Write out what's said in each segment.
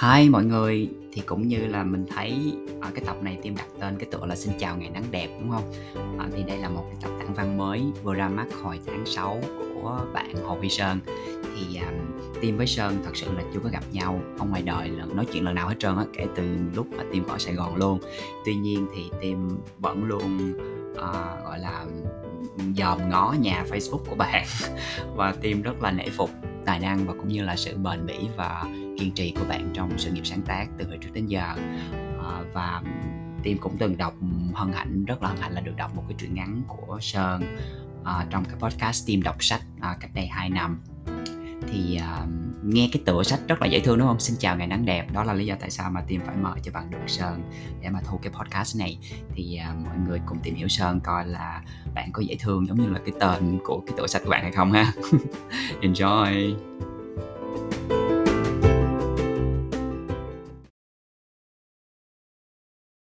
Hi mọi người, thì cũng như là mình thấy ở cái tập này team đặt tên cái tựa là Xin chào ngày nắng đẹp đúng không? À, thì đây là một cái tập tản văn mới vừa ra mắt hồi tháng 6 của bạn Hồ Huy Sơn. Thì um, team với Sơn thật sự là chưa có gặp nhau không ngoài đời là nói chuyện lần nào hết trơn á kể từ lúc mà team ở Sài Gòn luôn. Tuy nhiên thì team vẫn luôn uh, gọi là dòm ngó nhà Facebook của bạn. Và team rất là nể phục tài năng và cũng như là sự bền bỉ và kiên trì của bạn trong sự nghiệp sáng tác từ hồi trước đến giờ. À, và team cũng từng đọc hân hạnh rất là hân hạnh là được đọc một cái truyện ngắn của sơn à, trong cái podcast team đọc sách à, cách đây 2 năm. Thì uh, nghe cái tựa sách rất là dễ thương đúng không? Xin chào ngày nắng đẹp. Đó là lý do tại sao mà team phải mời cho bạn Được Sơn để mà thu cái podcast này. Thì uh, mọi người cùng tìm hiểu Sơn coi là bạn có dễ thương giống như là cái tên của cái tựa sách của bạn hay không ha. Enjoy.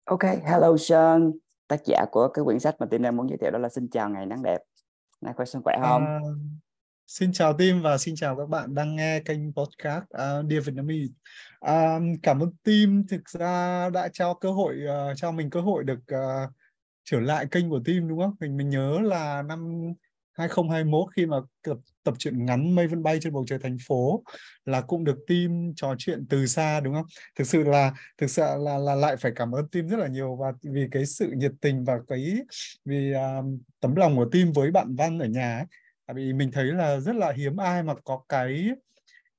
Ok, hello Sơn tác giả của cái quyển sách mà team đang muốn giới thiệu đó là Xin chào ngày nắng đẹp. Nay khỏe Sơn khỏe không? Uh, Xin chào team và xin chào các bạn đang nghe kênh podcast uh, Dear Vietnamese. Uh, cảm ơn team thực ra đã cho cơ hội ờ, uh, cho mình cơ hội được uh, trở lại kênh của team đúng không? Mình mình nhớ là năm 2021 khi mà tập, tập truyện ngắn Mây Vân Bay trên bầu trời thành phố là cũng được team trò chuyện từ xa đúng không? Thực sự là thực sự là là lại phải cảm ơn team rất là nhiều và vì cái sự nhiệt tình và cái vì uh, tấm lòng của team với bạn Văn ở nhà ấy tại vì mình thấy là rất là hiếm ai mà có cái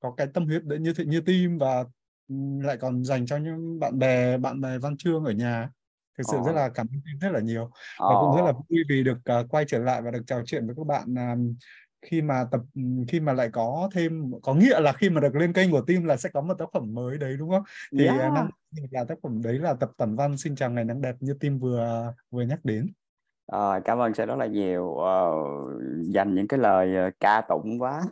có cái tâm huyết như như team và lại còn dành cho những bạn bè bạn bè văn chương ở nhà thực sự oh. rất là cảm ơn team rất là nhiều oh. và cũng rất là vui vì được uh, quay trở lại và được trò chuyện với các bạn uh, khi mà tập khi mà lại có thêm có nghĩa là khi mà được lên kênh của team là sẽ có một tác phẩm mới đấy đúng không thì yeah. năm là tác phẩm đấy là tập tản văn xin chào ngày nắng đẹp như team vừa vừa nhắc đến Ờ, cảm ơn sẽ rất là nhiều. Ờ, dành những cái lời ờ, ca tụng quá.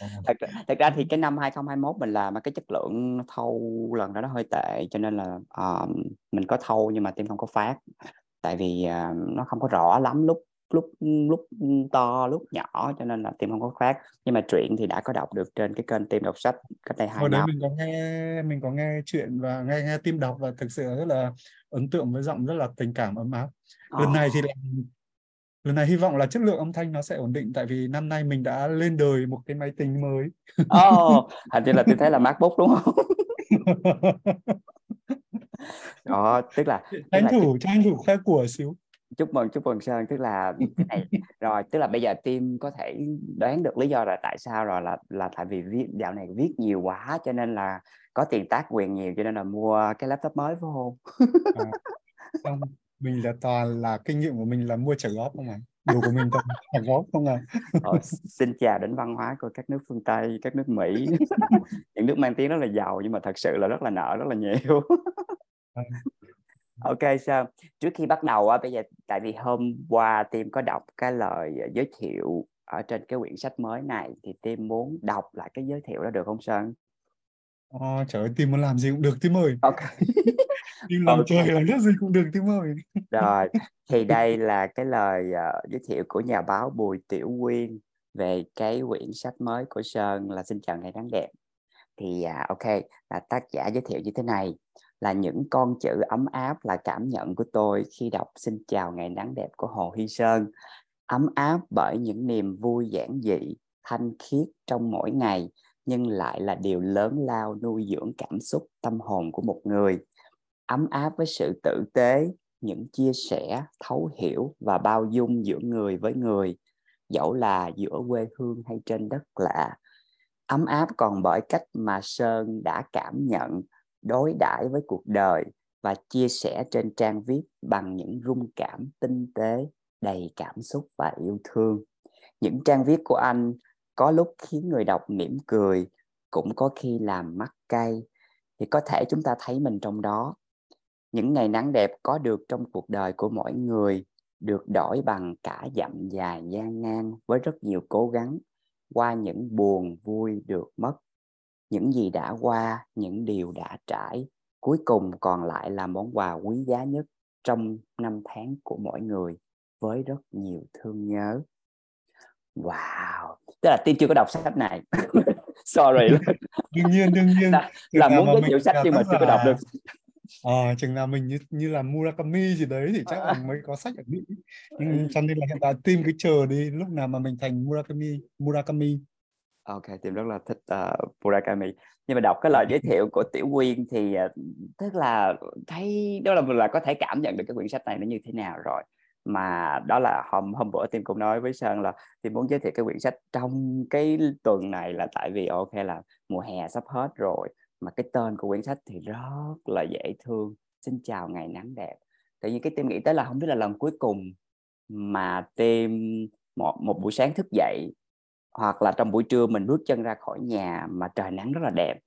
Ờ. thật, thật ra thì cái năm 2021 mình làm cái chất lượng thâu lần đó nó hơi tệ cho nên là uh, mình có thâu nhưng mà tim không có phát. Tại vì uh, nó không có rõ lắm lúc lúc lúc to lúc nhỏ cho nên là tim không có phát. Nhưng mà truyện thì đã có đọc được trên cái kênh tim đọc sách cách đây hai hồi năm. đấy mình có nghe mình có nghe chuyện và nghe nghe tim đọc và thực sự rất là ấn tượng với giọng rất là tình cảm ấm áp lần này thì là lần này hy vọng là chất lượng âm thanh nó sẽ ổn định tại vì năm nay mình đã lên đời một cái máy tính mới. Oh, hình như là tôi thấy là MacBook đúng không? Đó tức là tranh thủ tranh thủ khoe của xíu. Chúc mừng chúc mừng sơn tức là cái này rồi tức là bây giờ team có thể đoán được lý do là tại sao rồi là là tại vì viết dạo này viết nhiều quá cho nên là có tiền tác quyền nhiều cho nên là mua cái laptop mới phải không? À, không mình là toàn là kinh nghiệm của mình là mua trả góp không à đồ của mình toàn trả góp không à ờ, xin chào đến văn hóa của các nước phương tây các nước mỹ. Những nước mang tiếng rất là giàu nhưng mà thật sự là rất là nợ rất là nhiều. Ok sao? Trước khi bắt đầu á bây giờ tại vì hôm qua team có đọc cái lời giới thiệu ở trên cái quyển sách mới này thì team muốn đọc lại cái giới thiệu đó được không sơn Ờ, trời ơi, team muốn làm gì cũng được team ơi. Ok. team làm okay. trời làm cái gì cũng được team ơi. Rồi, thì đây là cái lời uh, giới thiệu của nhà báo Bùi Tiểu Quyên về cái quyển sách mới của Sơn là Xin chào ngày nắng đẹp. Thì uh, ok, là tác giả giới thiệu như thế này là những con chữ ấm áp là cảm nhận của tôi khi đọc Xin chào ngày nắng đẹp của Hồ Huy Sơn. Ấm áp bởi những niềm vui giản dị, thanh khiết trong mỗi ngày nhưng lại là điều lớn lao nuôi dưỡng cảm xúc, tâm hồn của một người. Ấm áp với sự tử tế, những chia sẻ, thấu hiểu và bao dung giữa người với người, dẫu là giữa quê hương hay trên đất lạ. Ấm áp còn bởi cách mà sơn đã cảm nhận, đối đãi với cuộc đời và chia sẻ trên trang viết bằng những rung cảm tinh tế, đầy cảm xúc và yêu thương. Những trang viết của anh có lúc khiến người đọc mỉm cười, cũng có khi làm mắt cay, thì có thể chúng ta thấy mình trong đó. Những ngày nắng đẹp có được trong cuộc đời của mỗi người, được đổi bằng cả dặm dài gian nan với rất nhiều cố gắng, qua những buồn vui được mất. Những gì đã qua, những điều đã trải, cuối cùng còn lại là món quà quý giá nhất trong năm tháng của mỗi người với rất nhiều thương nhớ wow. Tức là tiên chưa có đọc sách này. Sorry. Đương nhiên đương nhiên. Là, là muốn giới thiệu sách nhưng mà chưa có đọc được. Ờ chừng nào mình như như là Murakami gì đấy thì chắc là mới có sách ở Mỹ. Nhưng cho nên là hiện tại team cứ chờ đi. Lúc nào mà mình thành Murakami Murakami. Ok team rất là thích uh, Murakami. Nhưng mà đọc cái lời giới thiệu của Tiểu Quyên thì uh, tức là thấy đó là là có thể cảm nhận được cái quyển sách này nó như thế nào rồi mà đó là hôm hôm bữa Tim cũng nói với sơn là Tim muốn giới thiệu cái quyển sách trong cái tuần này là tại vì ok là mùa hè sắp hết rồi mà cái tên của quyển sách thì rất là dễ thương. Xin chào ngày nắng đẹp. Tự nhiên cái Tim nghĩ tới là không biết là lần cuối cùng mà Tim một, một buổi sáng thức dậy hoặc là trong buổi trưa mình bước chân ra khỏi nhà mà trời nắng rất là đẹp.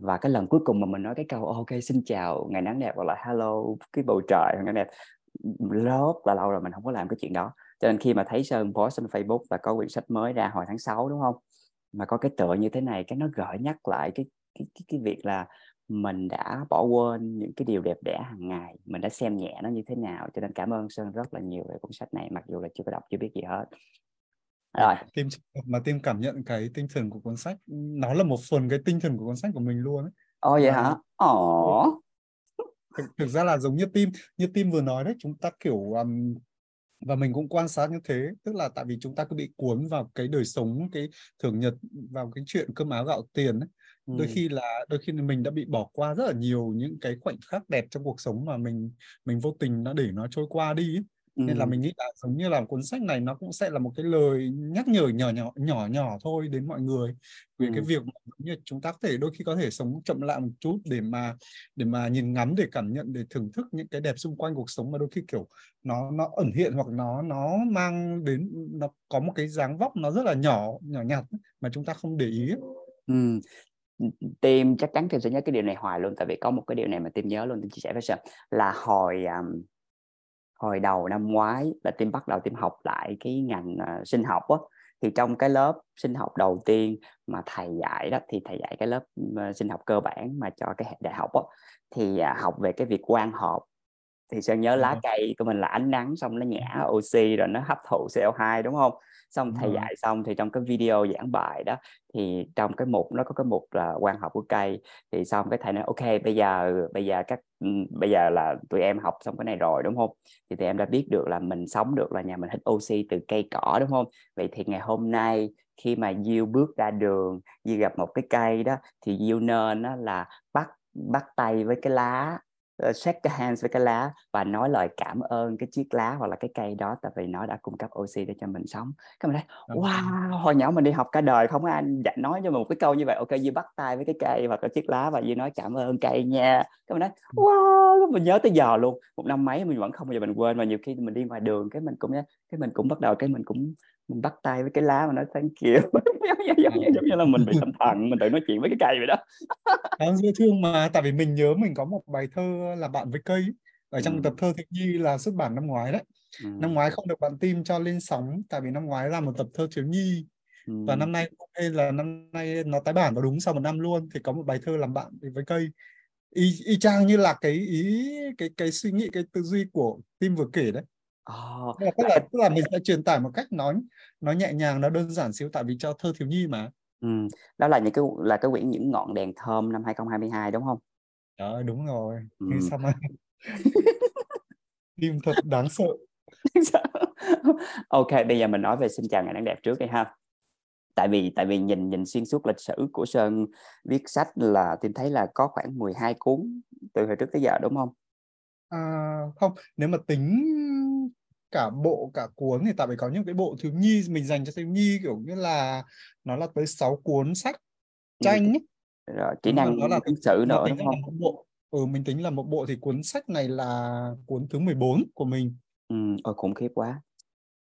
Và cái lần cuối cùng mà mình nói cái câu ok xin chào ngày nắng đẹp hoặc là hello cái bầu trời ngày nắng đẹp rất là lâu rồi mình không có làm cái chuyện đó. Cho nên khi mà thấy sơn post trên Facebook là có quyển sách mới ra hồi tháng 6 đúng không? Mà có cái tựa như thế này cái nó gợi nhắc lại cái cái cái, cái việc là mình đã bỏ quên những cái điều đẹp đẽ hàng ngày mình đã xem nhẹ nó như thế nào. Cho nên cảm ơn sơn rất là nhiều về cuốn sách này mặc dù là chưa có đọc chưa biết gì hết. Rồi. Tim mà tim cảm nhận cái tinh thần của cuốn sách nó là một phần cái tinh thần của cuốn sách của mình luôn ấy. Ồ vậy hả? Ồ thực, thực ra là giống như tim như tim vừa nói đấy chúng ta kiểu um, và mình cũng quan sát như thế tức là tại vì chúng ta cứ bị cuốn vào cái đời sống cái thường nhật vào cái chuyện cơm áo gạo tiền ấy. Ừ. đôi khi là đôi khi mình đã bị bỏ qua rất là nhiều những cái khoảnh khắc đẹp trong cuộc sống mà mình mình vô tình nó để nó trôi qua đi ấy nên là mình nghĩ là giống như là cuốn sách này nó cũng sẽ là một cái lời nhắc nhở nhỏ nhỏ nhỏ nhỏ thôi đến mọi người. Về ừ. cái việc như chúng ta có thể đôi khi có thể sống chậm lại một chút để mà để mà nhìn ngắm để cảm nhận để thưởng thức những cái đẹp xung quanh cuộc sống mà đôi khi kiểu nó nó ẩn hiện hoặc nó nó mang đến nó có một cái dáng vóc nó rất là nhỏ nhỏ nhặt mà chúng ta không để ý. Ừ. Tim chắc chắn tim sẽ nhớ cái điều này hoài luôn tại vì có một cái điều này mà tim nhớ luôn tim chia sẻ với sơn là hồi um, hồi đầu năm ngoái là tim bắt đầu tim học lại cái ngành uh, sinh học á. Thì trong cái lớp sinh học đầu tiên mà thầy dạy đó thì thầy dạy cái lớp uh, sinh học cơ bản mà cho cái hệ đại học á. Thì uh, học về cái việc quan hợp thì sơn nhớ lá cây của mình là ánh nắng xong nó nhả oxy rồi nó hấp thụ CO2 đúng không? Xong thầy dạy xong thì trong cái video giảng bài đó thì trong cái mục nó có cái mục là quan học của cây. Thì xong cái thầy nói ok bây giờ bây giờ các bây giờ là tụi em học xong cái này rồi đúng không? Thì tụi em đã biết được là mình sống được là nhà mình hít oxy từ cây cỏ đúng không? Vậy thì ngày hôm nay khi mà Diêu bước ra đường Diêu gặp một cái cây đó thì Diêu nên đó là bắt bắt tay với cái lá shake cái hands với cái lá và nói lời cảm ơn cái chiếc lá hoặc là cái cây đó tại vì nó đã cung cấp oxy để cho mình sống. Cái mình nói wow hồi nhỏ mình đi học cả đời không anh dạy nói cho mình một cái câu như vậy. Ok Duy bắt tay với cái cây hoặc là chiếc lá và Duy nói cảm ơn cây nha. Cái mình nói wow mình nhớ tới giờ luôn. Một năm mấy mình vẫn không bao giờ mình quên và nhiều khi mình đi ngoài đường cái mình cũng cái mình cũng bắt đầu cái mình cũng mình bắt tay với cái lá mà nói thank you. Giống, như, giống, như, giống như là mình bị tâm thần mình tự nói chuyện với cái cây vậy đó. À, dễ thương mà tại vì mình nhớ mình có một bài thơ là bạn với cây ở trong ừ. tập thơ thiếu nhi là xuất bản năm ngoái đấy ừ. năm ngoái không được bạn tim cho lên sóng tại vì năm ngoái là một tập thơ thiếu nhi ừ. và năm nay ok là năm nay nó tái bản và đúng sau một năm luôn thì có một bài thơ làm bạn với cây y, y chang như là cái ý cái cái suy nghĩ cái tư duy của tim vừa kể đấy Oh, tức là tức là mình sẽ truyền tải một cách nói nó nhẹ nhàng nó đơn giản xíu tại vì cho thơ thiếu nhi mà ừ. đó là những cái là cái quyển những ngọn đèn thơm năm 2022 đúng không đó đúng rồi. Ừ. sao mà tim thật đáng sợ. Ok bây giờ mình nói về xin chào ngày nắng đẹp trước đi ha. Tại vì tại vì nhìn nhìn xuyên suốt lịch sử của sơn viết sách là tìm thấy là có khoảng 12 cuốn từ hồi trước tới giờ đúng không? À, không. Nếu mà tính cả bộ cả cuốn thì tại vì có những cái bộ thiếu nhi mình dành cho thiếu nhi kiểu như là nó là tới 6 cuốn sách tranh ấy. Rồi kỹ năng đó là ứng xử nữa đúng không? một bộ. Ừ mình tính là một bộ thì cuốn sách này là cuốn thứ 14 của mình. Ừ ôi khủng khiếp quá.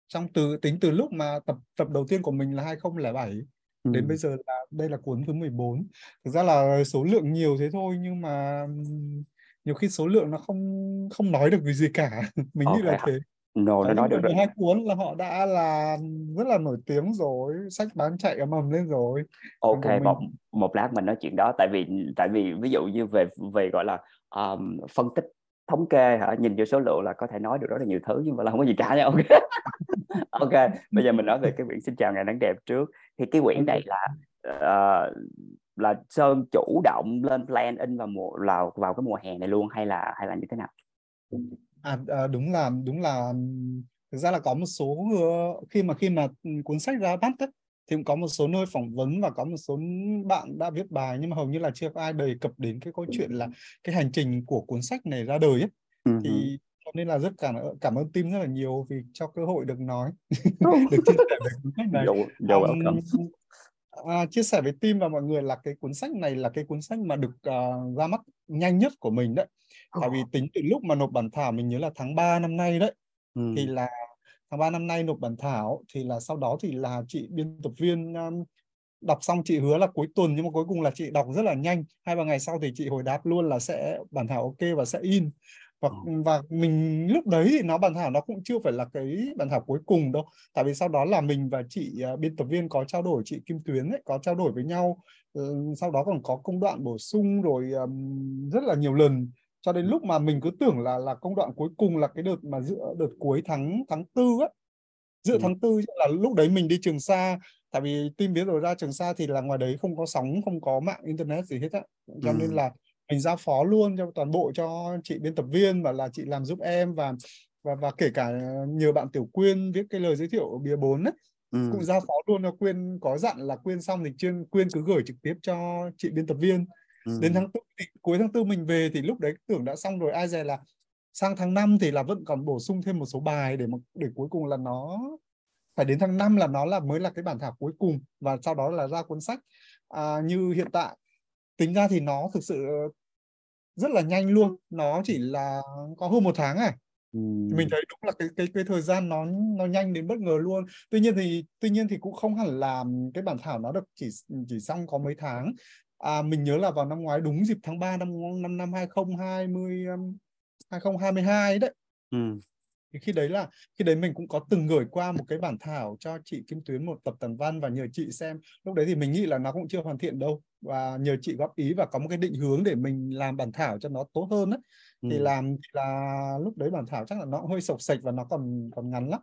Trong từ tính từ lúc mà tập tập đầu tiên của mình là 2007 ừ. đến bây giờ là đây là cuốn thứ 14 thực ra là số lượng nhiều thế thôi nhưng mà nhiều khi số lượng nó không không nói được cái gì cả. Mình okay. nghĩ là thế no, nó nói được rồi. hai cuốn là họ đã là rất là nổi tiếng rồi sách bán chạy ầm ầm lên rồi. Ok mình... một một lát mình nói chuyện đó. Tại vì tại vì ví dụ như về về gọi là um, phân tích thống kê hả? Nhìn vô số lượng là có thể nói được rất là nhiều thứ nhưng mà là không có gì cả nha. Ok. Ok bây giờ mình nói về cái quyển xin chào ngày nắng đẹp trước. Thì cái quyển này là uh, là sơn chủ động lên plan in vào mùa là vào cái mùa hè này luôn hay là hay là như thế nào à, à đúng là đúng là thực ra là có một số khi mà khi mà cuốn sách ra mắt ấy, thì cũng có một số nơi phỏng vấn và có một số bạn đã viết bài nhưng mà hầu như là chưa có ai đề cập đến cái câu chuyện là cái hành trình của cuốn sách này ra đời ấy. Uh-huh. thì cho nên là rất cảm cảm ơn tim rất là nhiều vì cho cơ hội được nói được chia sẻ về cuốn sách này um, à, chia sẻ với tim và mọi người là cái cuốn sách này là cái cuốn sách mà được uh, ra mắt nhanh nhất của mình đấy tại vì tính từ lúc mà nộp bản thảo mình nhớ là tháng 3 năm nay đấy. Ừ. thì là tháng 3 năm nay nộp bản thảo thì là sau đó thì là chị biên tập viên um, đọc xong chị hứa là cuối tuần nhưng mà cuối cùng là chị đọc rất là nhanh. Hai ba ngày sau thì chị hồi đáp luôn là sẽ bản thảo ok và sẽ in. Và ừ. và mình lúc đấy thì nó bản thảo nó cũng chưa phải là cái bản thảo cuối cùng đâu. Tại vì sau đó là mình và chị uh, biên tập viên có trao đổi chị Kim Tuyến ấy có trao đổi với nhau. Uh, sau đó còn có công đoạn bổ sung rồi um, rất là nhiều lần cho đến lúc mà mình cứ tưởng là là công đoạn cuối cùng là cái đợt mà giữa đợt cuối tháng tháng tư á giữa ừ. tháng tư là lúc đấy mình đi Trường Sa tại vì tin biết rồi ra Trường Sa thì là ngoài đấy không có sóng không có mạng internet gì hết á cho ừ. nên là mình giao phó luôn cho toàn bộ cho chị biên tập viên và là chị làm giúp em và và và kể cả nhiều bạn tiểu quyên viết cái lời giới thiệu bìa bốn ấy ừ. cũng giao phó luôn cho quyên có dặn là quyên xong thì chuyên quyên cứ gửi trực tiếp cho chị biên tập viên ừ. đến tháng tư thì cuối tháng tư mình về thì lúc đấy tưởng đã xong rồi ai dè là sang tháng 5 thì là vẫn còn bổ sung thêm một số bài để mà để cuối cùng là nó phải đến tháng 5 là nó là mới là cái bản thảo cuối cùng và sau đó là ra cuốn sách. À, như hiện tại tính ra thì nó thực sự rất là nhanh luôn. Nó chỉ là có hơn một tháng à. Ừ. mình thấy đúng là cái cái cái thời gian nó nó nhanh đến bất ngờ luôn. Tuy nhiên thì tuy nhiên thì cũng không hẳn là cái bản thảo nó được chỉ chỉ xong có mấy tháng à, mình nhớ là vào năm ngoái đúng dịp tháng 3 năm năm năm 2020 2022 đấy ừ thì khi đấy là khi đấy mình cũng có từng gửi qua một cái bản thảo cho chị Kim Tuyến một tập tần văn và nhờ chị xem lúc đấy thì mình nghĩ là nó cũng chưa hoàn thiện đâu và nhờ chị góp ý và có một cái định hướng để mình làm bản thảo cho nó tốt hơn ấy. Ừ. thì làm là lúc đấy bản thảo chắc là nó hơi sộc sạch và nó còn còn ngắn lắm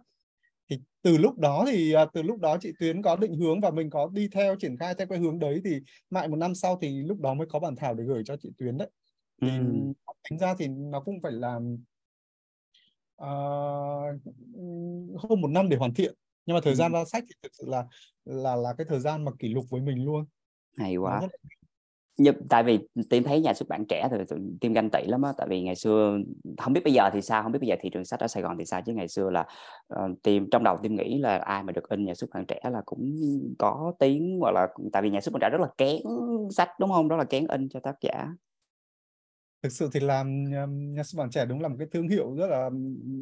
thì từ lúc đó thì à, từ lúc đó chị Tuyến có định hướng và mình có đi theo triển khai theo cái hướng đấy thì mãi một năm sau thì lúc đó mới có bản thảo để gửi cho chị Tuyến đấy thì ừ. tính ra thì nó cũng phải làm uh, hơn một năm để hoàn thiện nhưng mà thời gian ra sách thì thực sự là là là cái thời gian mà kỷ lục với mình luôn hay quá. Nhưng tại vì tim thấy nhà xuất bản trẻ thì tim ganh tị lắm á tại vì ngày xưa không biết bây giờ thì sao không biết bây giờ thị trường sách ở Sài Gòn thì sao chứ ngày xưa là uh, tim trong đầu tim nghĩ là ai mà được in nhà xuất bản trẻ là cũng có tiếng hoặc là tại vì nhà xuất bản trẻ rất là kén sách đúng không rất là kén in cho tác giả thực sự thì làm nhà xuất bản trẻ đúng là một cái thương hiệu rất là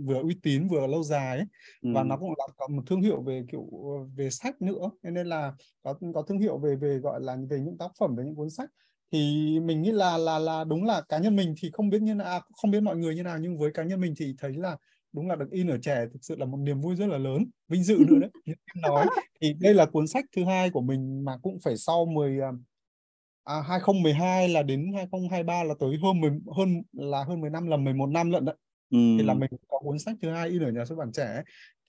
vừa uy tín vừa lâu dài ấy. Ừ. và nó cũng là có một thương hiệu về kiểu về sách nữa nên là có có thương hiệu về về gọi là về những tác phẩm về những cuốn sách thì mình nghĩ là là là đúng là cá nhân mình thì không biết như nào không biết mọi người như nào nhưng với cá nhân mình thì thấy là đúng là được in ở trẻ thực sự là một niềm vui rất là lớn vinh dự nữa đấy như nói. Thì đây là cuốn sách thứ hai của mình mà cũng phải sau 10 à, 2012 là đến 2023 là tới hơn 10, hơn là hơn 10 năm là 11 năm lận đấy. Ừ. thì là mình có cuốn sách thứ hai in ở nhà xuất bản trẻ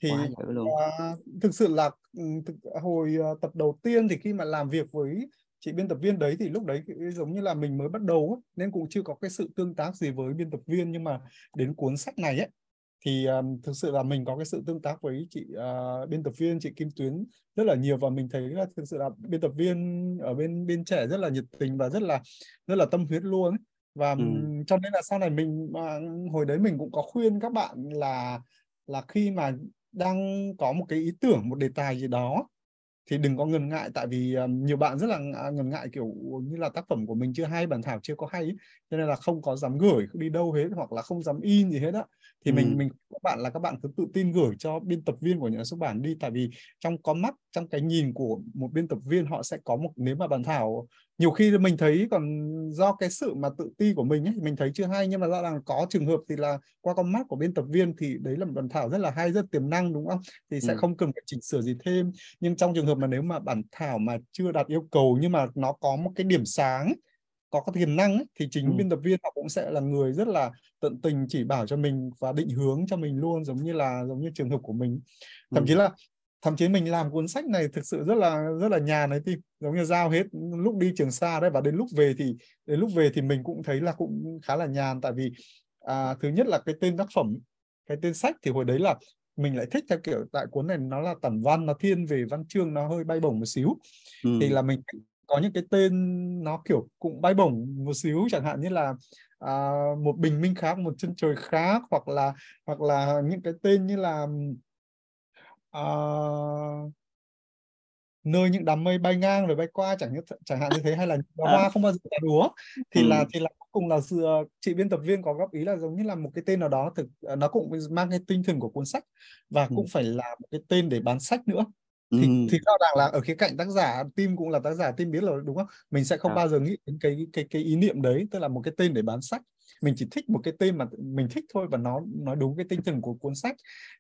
thì uh, thực sự là ừ, thực, hồi uh, tập đầu tiên thì khi mà làm việc với chị biên tập viên đấy thì lúc đấy giống như là mình mới bắt đầu ấy, nên cũng chưa có cái sự tương tác gì với biên tập viên. Nhưng mà đến cuốn sách này ấy thì um, thực sự là mình có cái sự tương tác với chị uh, biên tập viên chị Kim Tuyến rất là nhiều. Và mình thấy là thực sự là biên tập viên ở bên bên trẻ rất là nhiệt tình và rất là rất là tâm huyết luôn và ừ. cho nên là sau này mình uh, hồi đấy mình cũng có khuyên các bạn là là khi mà đang có một cái ý tưởng một đề tài gì đó thì đừng có ngần ngại tại vì um, nhiều bạn rất là ngần ngại kiểu như là tác phẩm của mình chưa hay bản thảo chưa có hay cho nên là không có dám gửi đi đâu hết hoặc là không dám in gì hết á thì ừ. mình mình các bạn là các bạn cứ tự tin gửi cho biên tập viên của nhà xuất bản đi tại vì trong con mắt trong cái nhìn của một biên tập viên họ sẽ có một nếu mà bản thảo nhiều khi mình thấy còn do cái sự mà tự ti của mình ấy mình thấy chưa hay nhưng mà rõ ràng có trường hợp thì là qua con mắt của biên tập viên thì đấy là một bản thảo rất là hay rất tiềm năng đúng không thì sẽ ừ. không cần phải chỉnh sửa gì thêm nhưng trong trường hợp mà nếu mà bản thảo mà chưa đạt yêu cầu nhưng mà nó có một cái điểm sáng có cái tiềm năng ấy, thì chính ừ. biên tập viên họ cũng sẽ là người rất là tận tình chỉ bảo cho mình và định hướng cho mình luôn giống như là giống như trường hợp của mình thậm ừ. chí là thậm chí mình làm cuốn sách này thực sự rất là rất là nhàn đấy tim giống như giao hết lúc đi trường xa đấy và đến lúc về thì đến lúc về thì mình cũng thấy là cũng khá là nhàn tại vì à, thứ nhất là cái tên tác phẩm cái tên sách thì hồi đấy là mình lại thích theo kiểu tại cuốn này nó là tản văn nó thiên về văn chương nó hơi bay bổng một xíu ừ. thì là mình có những cái tên nó kiểu cũng bay bổng một xíu chẳng hạn như là à, một bình minh khác một chân trời khác hoặc là hoặc là những cái tên như là à, nơi những đám mây bay ngang rồi bay qua chẳng như chẳng hạn như thế hay là đóa hoa không bao giờ là đúa thì ừ. là thì là cùng là sự chị biên tập viên có góp ý là giống như là một cái tên nào đó thực nó cũng mang cái tinh thần của cuốn sách và ừ. cũng phải là một cái tên để bán sách nữa thì ừ. thì rõ ràng là ở khía cạnh tác giả tim cũng là tác giả tim biết rồi đúng không mình sẽ không à. bao giờ nghĩ đến cái cái cái ý niệm đấy tức là một cái tên để bán sách mình chỉ thích một cái tên mà mình thích thôi và nó nói đúng cái tinh thần của cuốn sách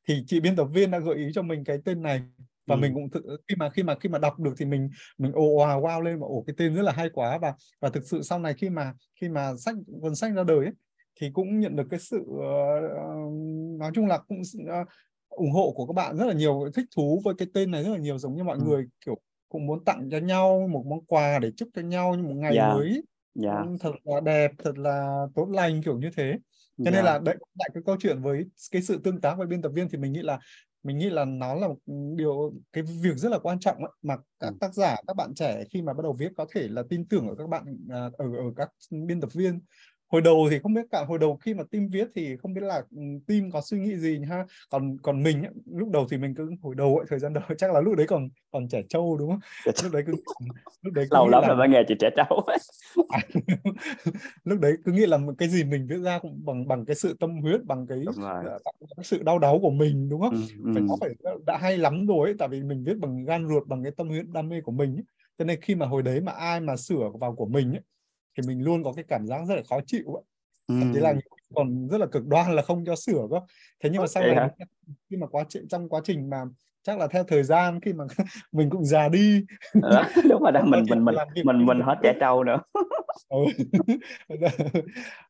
thì chị biên tập viên đã gợi ý cho mình cái tên này và ừ. mình cũng tự, khi mà khi mà khi mà đọc được thì mình mình ồ wow, wow lên mà ồ cái tên rất là hay quá và và thực sự sau này khi mà khi mà sách cuốn sách ra đời ấy, thì cũng nhận được cái sự uh, nói chung là cũng uh, ủng hộ của các bạn rất là nhiều thích thú với cái tên này rất là nhiều giống như mọi ừ. người kiểu cũng muốn tặng cho nhau một món quà để chúc cho nhau như một ngày yeah. Dạ. mới yeah. Dạ. thật là đẹp thật là tốt lành kiểu như thế cho yeah. nên dạ. là đấy lại cái câu chuyện với cái sự tương tác với biên tập viên thì mình nghĩ là mình nghĩ là nó là một điều cái việc rất là quan trọng ấy, mà các ừ. tác giả các bạn trẻ khi mà bắt đầu viết có thể là tin tưởng ở các bạn à, ở ở các biên tập viên hồi đầu thì không biết cả hồi đầu khi mà team viết thì không biết là ừ, team có suy nghĩ gì ha còn còn mình ấy, lúc đầu thì mình cứ hồi đầu ấy, thời gian đầu chắc là lúc đấy còn còn trẻ trâu đúng không? Lúc đấy cứ lúc đấy cứ lâu lắm là... rồi mới nghe chị trẻ trâu lúc đấy cứ nghĩ là cái gì mình viết ra cũng bằng bằng cái sự tâm huyết bằng cái, cái sự đau đáu của mình đúng không? Ừ, phải ừ. nó phải đã hay lắm rồi ấy, tại vì mình viết bằng gan ruột bằng cái tâm huyết đam mê của mình ấy. cho nên khi mà hồi đấy mà ai mà sửa vào của mình ấy, thì mình luôn có cái cảm giác rất là khó chịu ấy. Ừ. thậm chí là còn rất là cực đoan là không cho sửa cơ thế nhưng mà sau này khi mà quá trình trong quá trình mà chắc là theo thời gian khi mà mình cũng già đi à, đúng rồi đó mình mình mình mình mình hết trẻ trâu nữa ừ.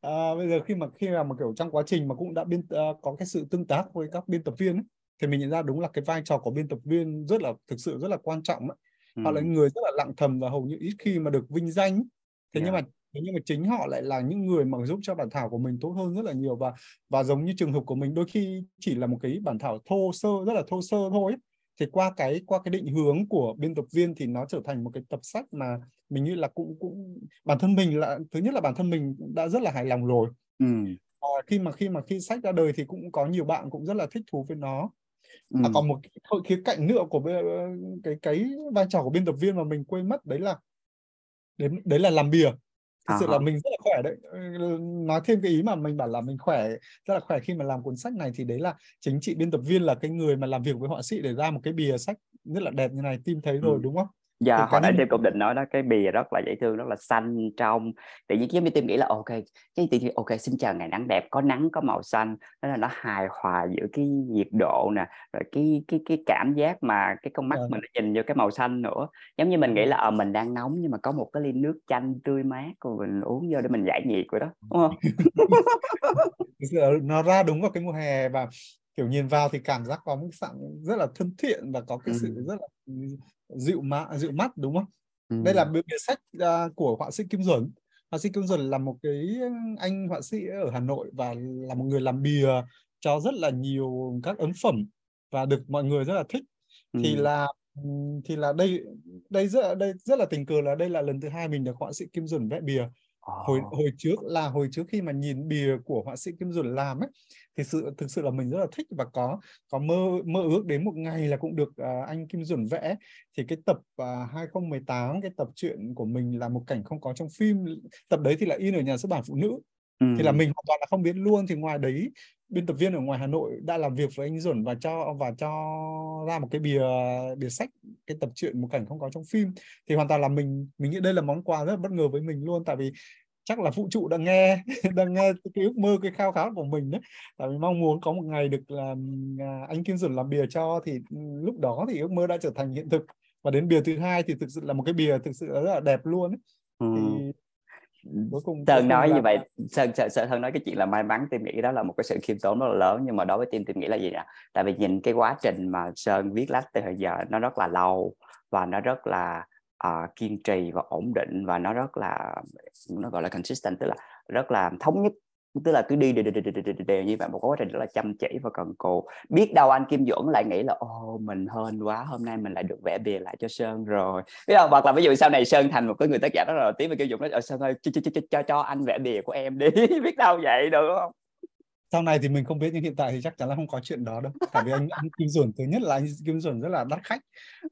à, bây giờ khi mà khi mà, mà kiểu trong quá trình mà cũng đã biên uh, có cái sự tương tác với các biên tập viên ấy, thì mình nhận ra đúng là cái vai trò của biên tập viên rất là thực sự rất là quan trọng ấy. Ừ. họ là người rất là lặng thầm và hầu như ít khi mà được vinh danh thế yeah. nhưng mà thế nhưng mà chính họ lại là những người mà giúp cho bản thảo của mình tốt hơn rất là nhiều và và giống như trường hợp của mình đôi khi chỉ là một cái bản thảo thô sơ rất là thô sơ thôi thì qua cái qua cái định hướng của biên tập viên thì nó trở thành một cái tập sách mà mình nghĩ là cũng cũng bản thân mình là thứ nhất là bản thân mình đã rất là hài lòng rồi ừ. à, khi mà khi mà khi sách ra đời thì cũng có nhiều bạn cũng rất là thích thú với nó ừ. à, còn một cái khía cạnh nữa của cái cái vai trò của biên tập viên mà mình quên mất đấy là đấy, đấy là làm bìa. Thực sự là mình rất là khỏe đấy. Ừ, nói thêm cái ý mà mình bảo là mình khỏe rất là khỏe khi mà làm cuốn sách này thì đấy là chính trị biên tập viên là cái người mà làm việc với họa sĩ để ra một cái bìa sách rất là đẹp như này tim thấy rồi ừ. đúng không dạ họ nãy thêm cũng định nói đó cái bìa rất là dễ thương rất là xanh trong. Tự nhiên giống như tim nghĩ là ok cái tự nhiên ok xin chào ngày nắng đẹp có nắng có màu xanh. Đó là nó hài hòa giữa cái nhiệt độ nè rồi cái cái cái cảm giác mà cái con mắt yeah. Dạ. mình nhìn vô cái màu xanh nữa. Giống như mình nghĩ là ờ mình đang nóng nhưng mà có một cái ly nước chanh tươi mát rồi mình uống vô để mình giải nhiệt rồi đó đúng không? Nó ra đúng vào cái mùa hè và kiểu nhìn vào thì cảm giác có một dạng rất là thân thiện và có cái sự ừ. rất là dịu mạ dịu mắt đúng không ừ. đây là bìa sách uh, của họa sĩ Kim Duẩn họa sĩ Kim Duẩn là một cái anh họa sĩ ở Hà Nội và là một người làm bìa cho rất là nhiều các ấn phẩm và được mọi người rất là thích ừ. thì là thì là đây đây rất đây rất là tình cờ là đây là lần thứ hai mình được họa sĩ Kim Duẩn vẽ bìa hồi hồi trước là hồi trước khi mà nhìn bìa của họa sĩ Kim Duẩn làm ấy thì sự thực sự là mình rất là thích và có có mơ mơ ước đến một ngày là cũng được uh, anh Kim Duẩn vẽ. Thì cái tập uh, à, 2018 cái tập truyện của mình là một cảnh không có trong phim tập đấy thì là in ở nhà xuất bản phụ nữ. Ừ. thì là mình hoàn toàn là không biết luôn thì ngoài đấy biên tập viên ở ngoài Hà Nội đã làm việc với anh Duẩn và cho và cho ra một cái bìa bìa sách cái tập truyện một cảnh không có trong phim thì hoàn toàn là mình mình nghĩ đây là món quà rất là bất ngờ với mình luôn tại vì chắc là vũ trụ đang nghe đang nghe cái ước mơ cái khao khát của mình đấy tại vì mong muốn có một ngày được làm à, anh Kim Duẩn làm bìa cho thì lúc đó thì ước mơ đã trở thành hiện thực và đến bìa thứ hai thì thực sự là một cái bìa thực sự rất là đẹp luôn ấy. Ừ. thì cuối cùng Sơn nói là... như vậy Sơn, Sơn, Sơn nói cái chuyện là may mắn tim nghĩ đó là một cái sự khiêm tốn rất là lớn nhưng mà đối với tim tim nghĩ là gì nè? Tại vì nhìn cái quá trình mà Sơn viết lách từ hồi giờ nó rất là lâu và nó rất là uh, kiên trì và ổn định và nó rất là nó gọi là consistent tức là rất là thống nhất tức là cứ đi đều, đều, đều, đều, như vậy một quá trình rất là chăm chỉ và cần cù. Biết đâu anh Kim Duẩn lại nghĩ là ô mình hên quá hôm nay mình lại được vẽ bìa lại cho Sơn rồi. Biết không? Hoặc là ví dụ sau này Sơn thành một cái người tác giả rất là tiếng và Kim Duẩn nói ở Sơn ơi cho, cho, cho, cho, cho anh vẽ bìa của em đi. Biết đâu vậy được không? Sau này thì mình không biết nhưng hiện tại thì chắc chắn là không có chuyện đó đâu. Tại vì anh, anh Kim Duẩn thứ nhất là anh Kim Duẩn rất là đắt khách.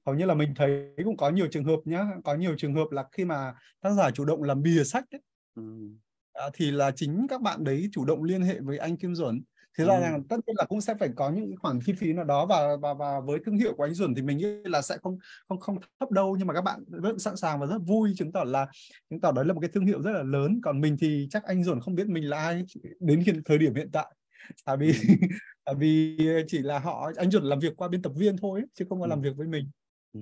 Hầu như là mình thấy cũng có nhiều trường hợp nhá có nhiều trường hợp là khi mà tác giả chủ động làm bìa sách ấy, ừ À, thì là chính các bạn đấy chủ động liên hệ với anh Kim Duẩn thế ra ừ. rằng tất nhiên là cũng sẽ phải có những khoản chi phí nào đó và và và với thương hiệu của anh Duẩn thì mình nghĩ là sẽ không không không thấp đâu nhưng mà các bạn rất sẵn sàng và rất vui chứng tỏ là chứng tỏ đấy là một cái thương hiệu rất là lớn còn mình thì chắc anh Duẩn không biết mình là ai đến hiện thời điểm hiện tại tại vì ừ. tại vì chỉ là họ anh Duẩn làm việc qua biên tập viên thôi chứ không có ừ. làm việc với mình ừ.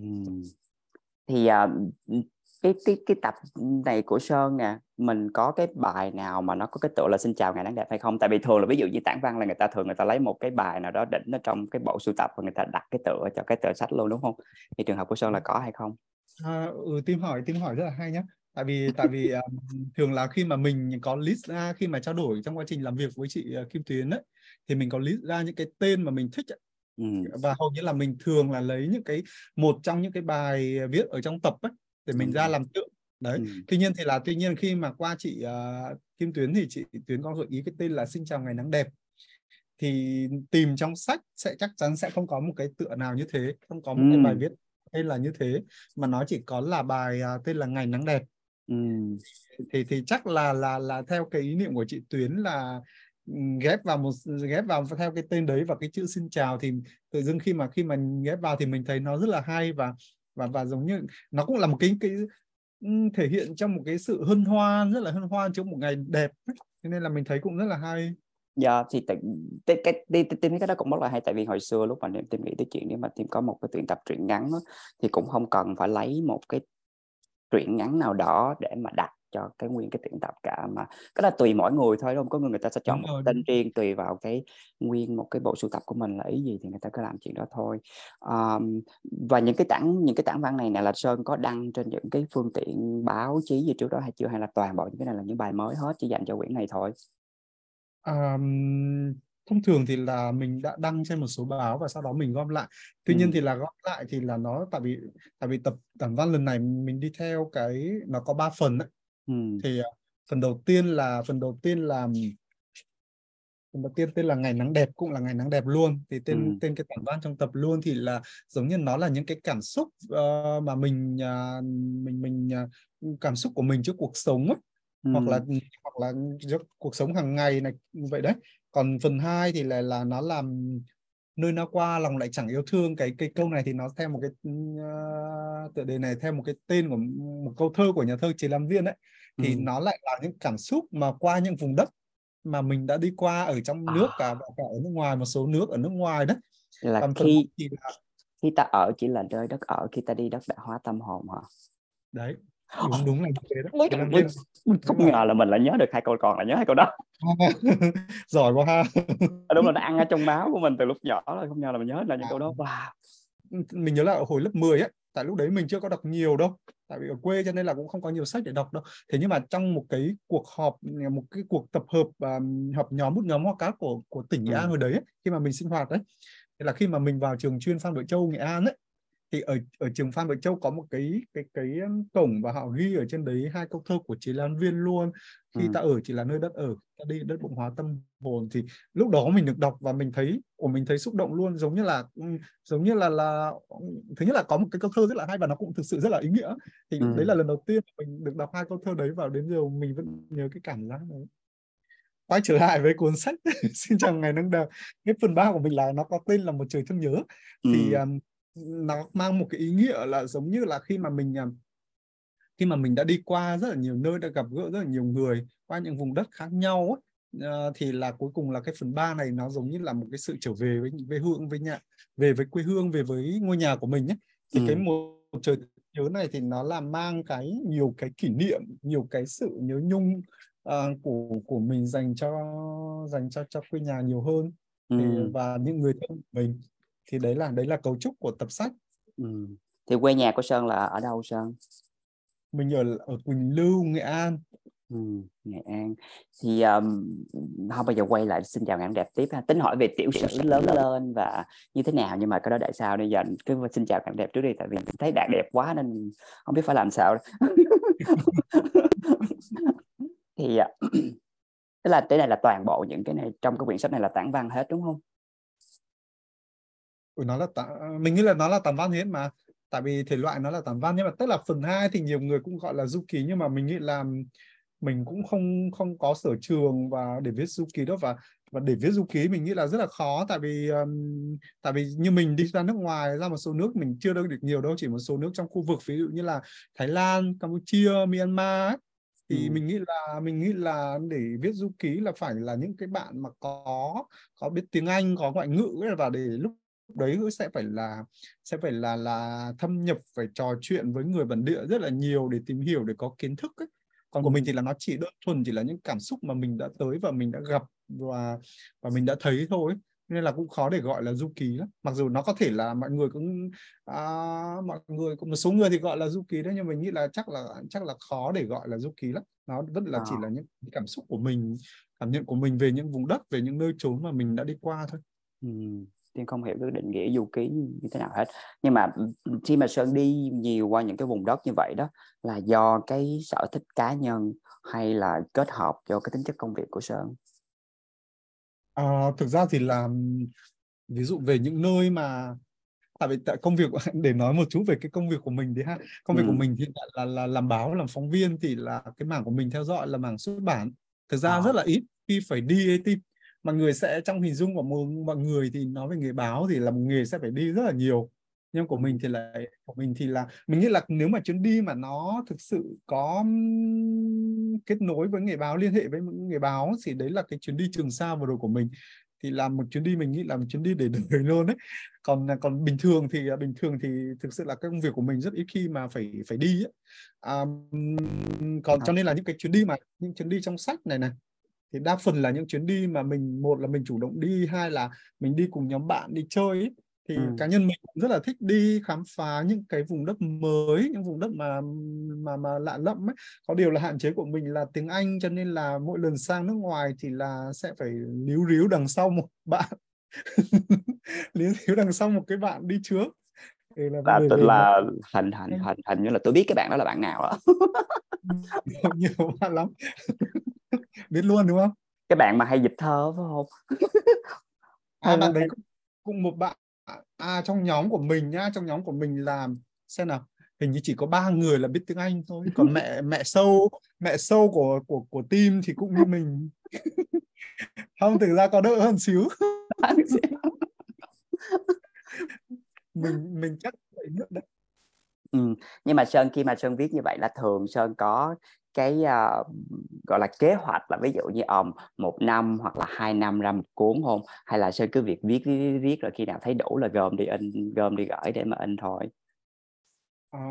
thì uh, cái cái cái tập này của Sơn nè mình có cái bài nào mà nó có cái tựa là xin chào ngày nắng đẹp hay không tại vì thường là ví dụ như tản văn là người ta thường người ta lấy một cái bài nào đó đỉnh ở trong cái bộ sưu tập và người ta đặt cái tựa cho cái tựa sách luôn đúng không thì trường hợp của Sơn là có hay không à, ừ, tim hỏi tim hỏi rất là hay nhé tại vì tại vì um, thường là khi mà mình có list ra khi mà trao đổi trong quá trình làm việc với chị uh, Kim Tuyến ấy, thì mình có list ra những cái tên mà mình thích ấy. Ừ. và hầu như là mình thường là lấy những cái một trong những cái bài viết ở trong tập ấy để mình ra làm tượng đấy ừ. tuy nhiên thì là tuy nhiên khi mà qua chị uh, Kim Tuyến thì chị Tuyến có gợi ý cái tên là xin chào ngày nắng đẹp thì tìm trong sách sẽ chắc chắn sẽ không có một cái tựa nào như thế không có một ừ. cái bài viết tên là như thế mà nó chỉ có là bài uh, tên là ngày nắng đẹp ừ. thì thì chắc là là là theo cái ý niệm của chị Tuyến là ghép vào một ghép vào theo cái tên đấy và cái chữ xin chào thì tự dưng khi mà khi mà ghép vào thì mình thấy nó rất là hay và và và giống như nó cũng là một cái cái ừ, thể hiện trong một cái sự hân hoan rất là hân hoan trong một ngày đẹp. Cho nên là mình thấy cũng rất là hay. Dạ thì cái cái cái tìm cái đó cũng rất là hay. Tại vì hồi xưa lúc mà tìm nghĩ tới chuyện nếu mà tìm có một cái tuyển tập truyện ngắn đó, thì cũng không cần phải lấy một cái truyện ngắn nào đó để mà đặt cho cái nguyên cái tuyển tập cả mà cái là tùy mỗi người thôi không? Có người người ta sẽ chọn một tên riêng tùy vào cái nguyên một cái bộ sưu tập của mình là ý gì thì người ta cứ làm chuyện đó thôi. Um, và những cái tảng những cái tảng văn này nè là sơn có đăng trên những cái phương tiện báo chí gì trước đó hay chưa? Hay là toàn bộ những cái này là những bài mới hết chỉ dành cho quyển này thôi? Um, thông thường thì là mình đã đăng trên một số báo và sau đó mình gom lại. Tuy ừ. nhiên thì là gom lại thì là nó tại vì tại vì tập tản văn lần này mình đi theo cái nó có ba phần ấy Ừ. thì uh, phần đầu tiên là phần đầu tiên là phần đầu tiên tên là ngày nắng đẹp cũng là ngày nắng đẹp luôn thì tên ừ. tên cái tản văn trong tập luôn thì là giống như nó là những cái cảm xúc uh, mà mình uh, mình mình uh, cảm xúc của mình trước cuộc sống ấy. Ừ. hoặc là hoặc là cuộc sống hàng ngày này vậy đấy còn phần hai thì là là nó làm nơi nó qua lòng lại chẳng yêu thương cái cái câu này thì nó theo một cái uh, tựa đề này theo một cái tên của một câu thơ của nhà thơ Chế Lam Viên ấy thì ừ. nó lại là những cảm xúc mà qua những vùng đất mà mình đã đi qua ở trong à. nước cả cả ở nước ngoài một số nước ở nước ngoài đấy là Còn khi là... khi ta ở chỉ là nơi đất ở khi ta đi đất đã hóa tâm hồn hả? Đấy đúng đúng là như thế đó. Mình, không ngờ là mình lại nhớ được hai câu còn là nhớ hai câu đó. Giỏi quá ha. À, đúng là nó ăn ở trong máu của mình từ lúc nhỏ rồi không ngờ là mình nhớ là những câu đó. Wow. Mình nhớ là ở hồi lớp 10 ấy tại lúc đấy mình chưa có đọc nhiều đâu tại vì ở quê cho nên là cũng không có nhiều sách để đọc đâu thế nhưng mà trong một cái cuộc họp một cái cuộc tập hợp um, họp nhóm một nhóm hoa cát của của tỉnh Nghệ An ừ. hồi đấy ấy, khi mà mình sinh hoạt đấy là khi mà mình vào trường chuyên Phan Bội Châu Nghệ An ấy thì ở ở trường Phan Bội Châu có một cái cái cái cổng và họ ghi ở trên đấy hai câu thơ của Chế Lan Viên luôn. Khi ừ. ta ở chỉ là nơi đất ở ta đi đất bụng hóa tâm hồn. Thì lúc đó mình được đọc và mình thấy của mình thấy xúc động luôn. Giống như là giống như là là thứ nhất là có một cái câu thơ rất là hay và nó cũng thực sự rất là ý nghĩa. Thì ừ. đấy là lần đầu tiên mình được đọc hai câu thơ đấy vào đến giờ mình vẫn nhớ cái cảm giác đấy. Quay trở lại với cuốn sách. Xin chào ngày nắng đẹp cái phần ba của mình là nó có tên là một trời thương nhớ. Ừ. thì um, nó mang một cái ý nghĩa là giống như là khi mà mình à, khi mà mình đã đi qua rất là nhiều nơi đã gặp gỡ rất là nhiều người qua những vùng đất khác nhau ấy, uh, thì là cuối cùng là cái phần ba này nó giống như là một cái sự trở về với về hương với nhà về với quê hương về với ngôi nhà của mình ấy thì ừ. cái một trời nhớ này thì nó là mang cái nhiều cái kỷ niệm nhiều cái sự nhớ nhung uh, của của mình dành cho dành cho cho quê nhà nhiều hơn thì, ừ. và những người thân của mình thì đấy là đấy là cấu trúc của tập sách. Ừ. thì quê nhà của Sơn là ở đâu Sơn? Mình ở ở Quỳnh Lưu Nghệ An. Ừ, Nghệ An. Thì um, không bao giờ quay lại xin chào ngạn đẹp tiếp ha. Tính hỏi về tiểu sử lớn lên và như thế nào nhưng mà cái đó tại sao bây giờ cứ xin chào ngạn đẹp trước đi tại vì thấy đạt đẹp quá nên không biết phải làm sao thì à, tức là cái này là toàn bộ những cái này trong cái quyển sách này là tản văn hết đúng không? Ừ, nó là tản, mình nghĩ là nó là tản văn hết mà. Tại vì thể loại nó là tản văn nhưng mà tức là phần 2 thì nhiều người cũng gọi là du ký nhưng mà mình nghĩ là mình cũng không không có sở trường và để viết du ký đó và và để viết du ký mình nghĩ là rất là khó tại vì um, tại vì như mình đi ra nước ngoài ra một số nước mình chưa được nhiều đâu chỉ một số nước trong khu vực ví dụ như là Thái Lan, Campuchia, Myanmar ấy, thì ừ. mình nghĩ là mình nghĩ là để viết du ký là phải là những cái bạn mà có có biết tiếng Anh có ngoại ngữ và để lúc đấy sẽ phải là sẽ phải là là thâm nhập phải trò chuyện với người bản địa rất là nhiều để tìm hiểu để có kiến thức ấy. Còn của mình thì là nó chỉ đơn thuần chỉ là những cảm xúc mà mình đã tới và mình đã gặp và và mình đã thấy thôi. Nên là cũng khó để gọi là du ký lắm. Mặc dù nó có thể là mọi người cũng à, mọi người cũng một số người thì gọi là du ký đấy nhưng mình nghĩ là chắc là chắc là khó để gọi là du ký lắm. Nó vẫn là à. chỉ là những cảm xúc của mình cảm nhận của mình về những vùng đất về những nơi trốn mà mình đã đi qua thôi. Ừ. Tiên không hiểu cái định nghĩa du ký như thế nào hết. Nhưng mà khi mà Sơn đi nhiều qua những cái vùng đất như vậy đó là do cái sở thích cá nhân hay là kết hợp cho cái tính chất công việc của Sơn? À, thực ra thì là ví dụ về những nơi mà tại vì tại công việc để nói một chút về cái công việc của mình đi ha. Công việc ừ. của mình hiện tại là, là làm báo làm phóng viên thì là cái mảng của mình theo dõi là mảng xuất bản. Thực ra à. rất là ít khi phải đi thì mọi người sẽ trong hình dung của mọi người thì nói về nghề báo thì là một nghề sẽ phải đi rất là nhiều. Nhưng của mình thì là của mình thì là mình nghĩ là nếu mà chuyến đi mà nó thực sự có kết nối với nghề báo liên hệ với nghề báo thì đấy là cái chuyến đi trường sa vừa rồi của mình. Thì làm một chuyến đi mình nghĩ là một chuyến đi để đời luôn đấy còn còn bình thường thì bình thường thì thực sự là cái công việc của mình rất ít khi mà phải phải đi ấy. À, còn cho nên là những cái chuyến đi mà những chuyến đi trong sách này này thì đa phần là những chuyến đi mà mình một là mình chủ động đi hai là mình đi cùng nhóm bạn đi chơi ấy. thì ừ. cá nhân mình cũng rất là thích đi khám phá những cái vùng đất mới những vùng đất mà mà mà lạ lẫm ấy. Có điều là hạn chế của mình là tiếng Anh cho nên là mỗi lần sang nước ngoài thì là sẽ phải líu ríu đằng sau một bạn. Líu ríu đằng sau một cái bạn đi trước. Thì là là tức là hình hình hình hình như là tôi biết cái bạn đó là bạn nào đó nhiều bạn lắm biết luôn đúng không? Cái bạn mà hay dịch thơ phải không? À bạn đấy cũng một bạn. À trong nhóm của mình nhá trong nhóm của mình là xem nào hình như chỉ có ba người là biết tiếng Anh thôi. Còn mẹ mẹ sâu mẹ sâu của của của team thì cũng như mình. Không thực ra có đỡ hơn xíu. Mình mình chắc vậy nhất đấy. Ừ. nhưng mà sơn khi mà sơn viết như vậy là thường sơn có cái uh, gọi là kế hoạch là ví dụ như um, một năm hoặc là hai năm ra một cuốn không? Hay là sơn cứ việc viết viết viết rồi khi nào thấy đủ là gom đi in gom đi gửi để mà in thôi? À,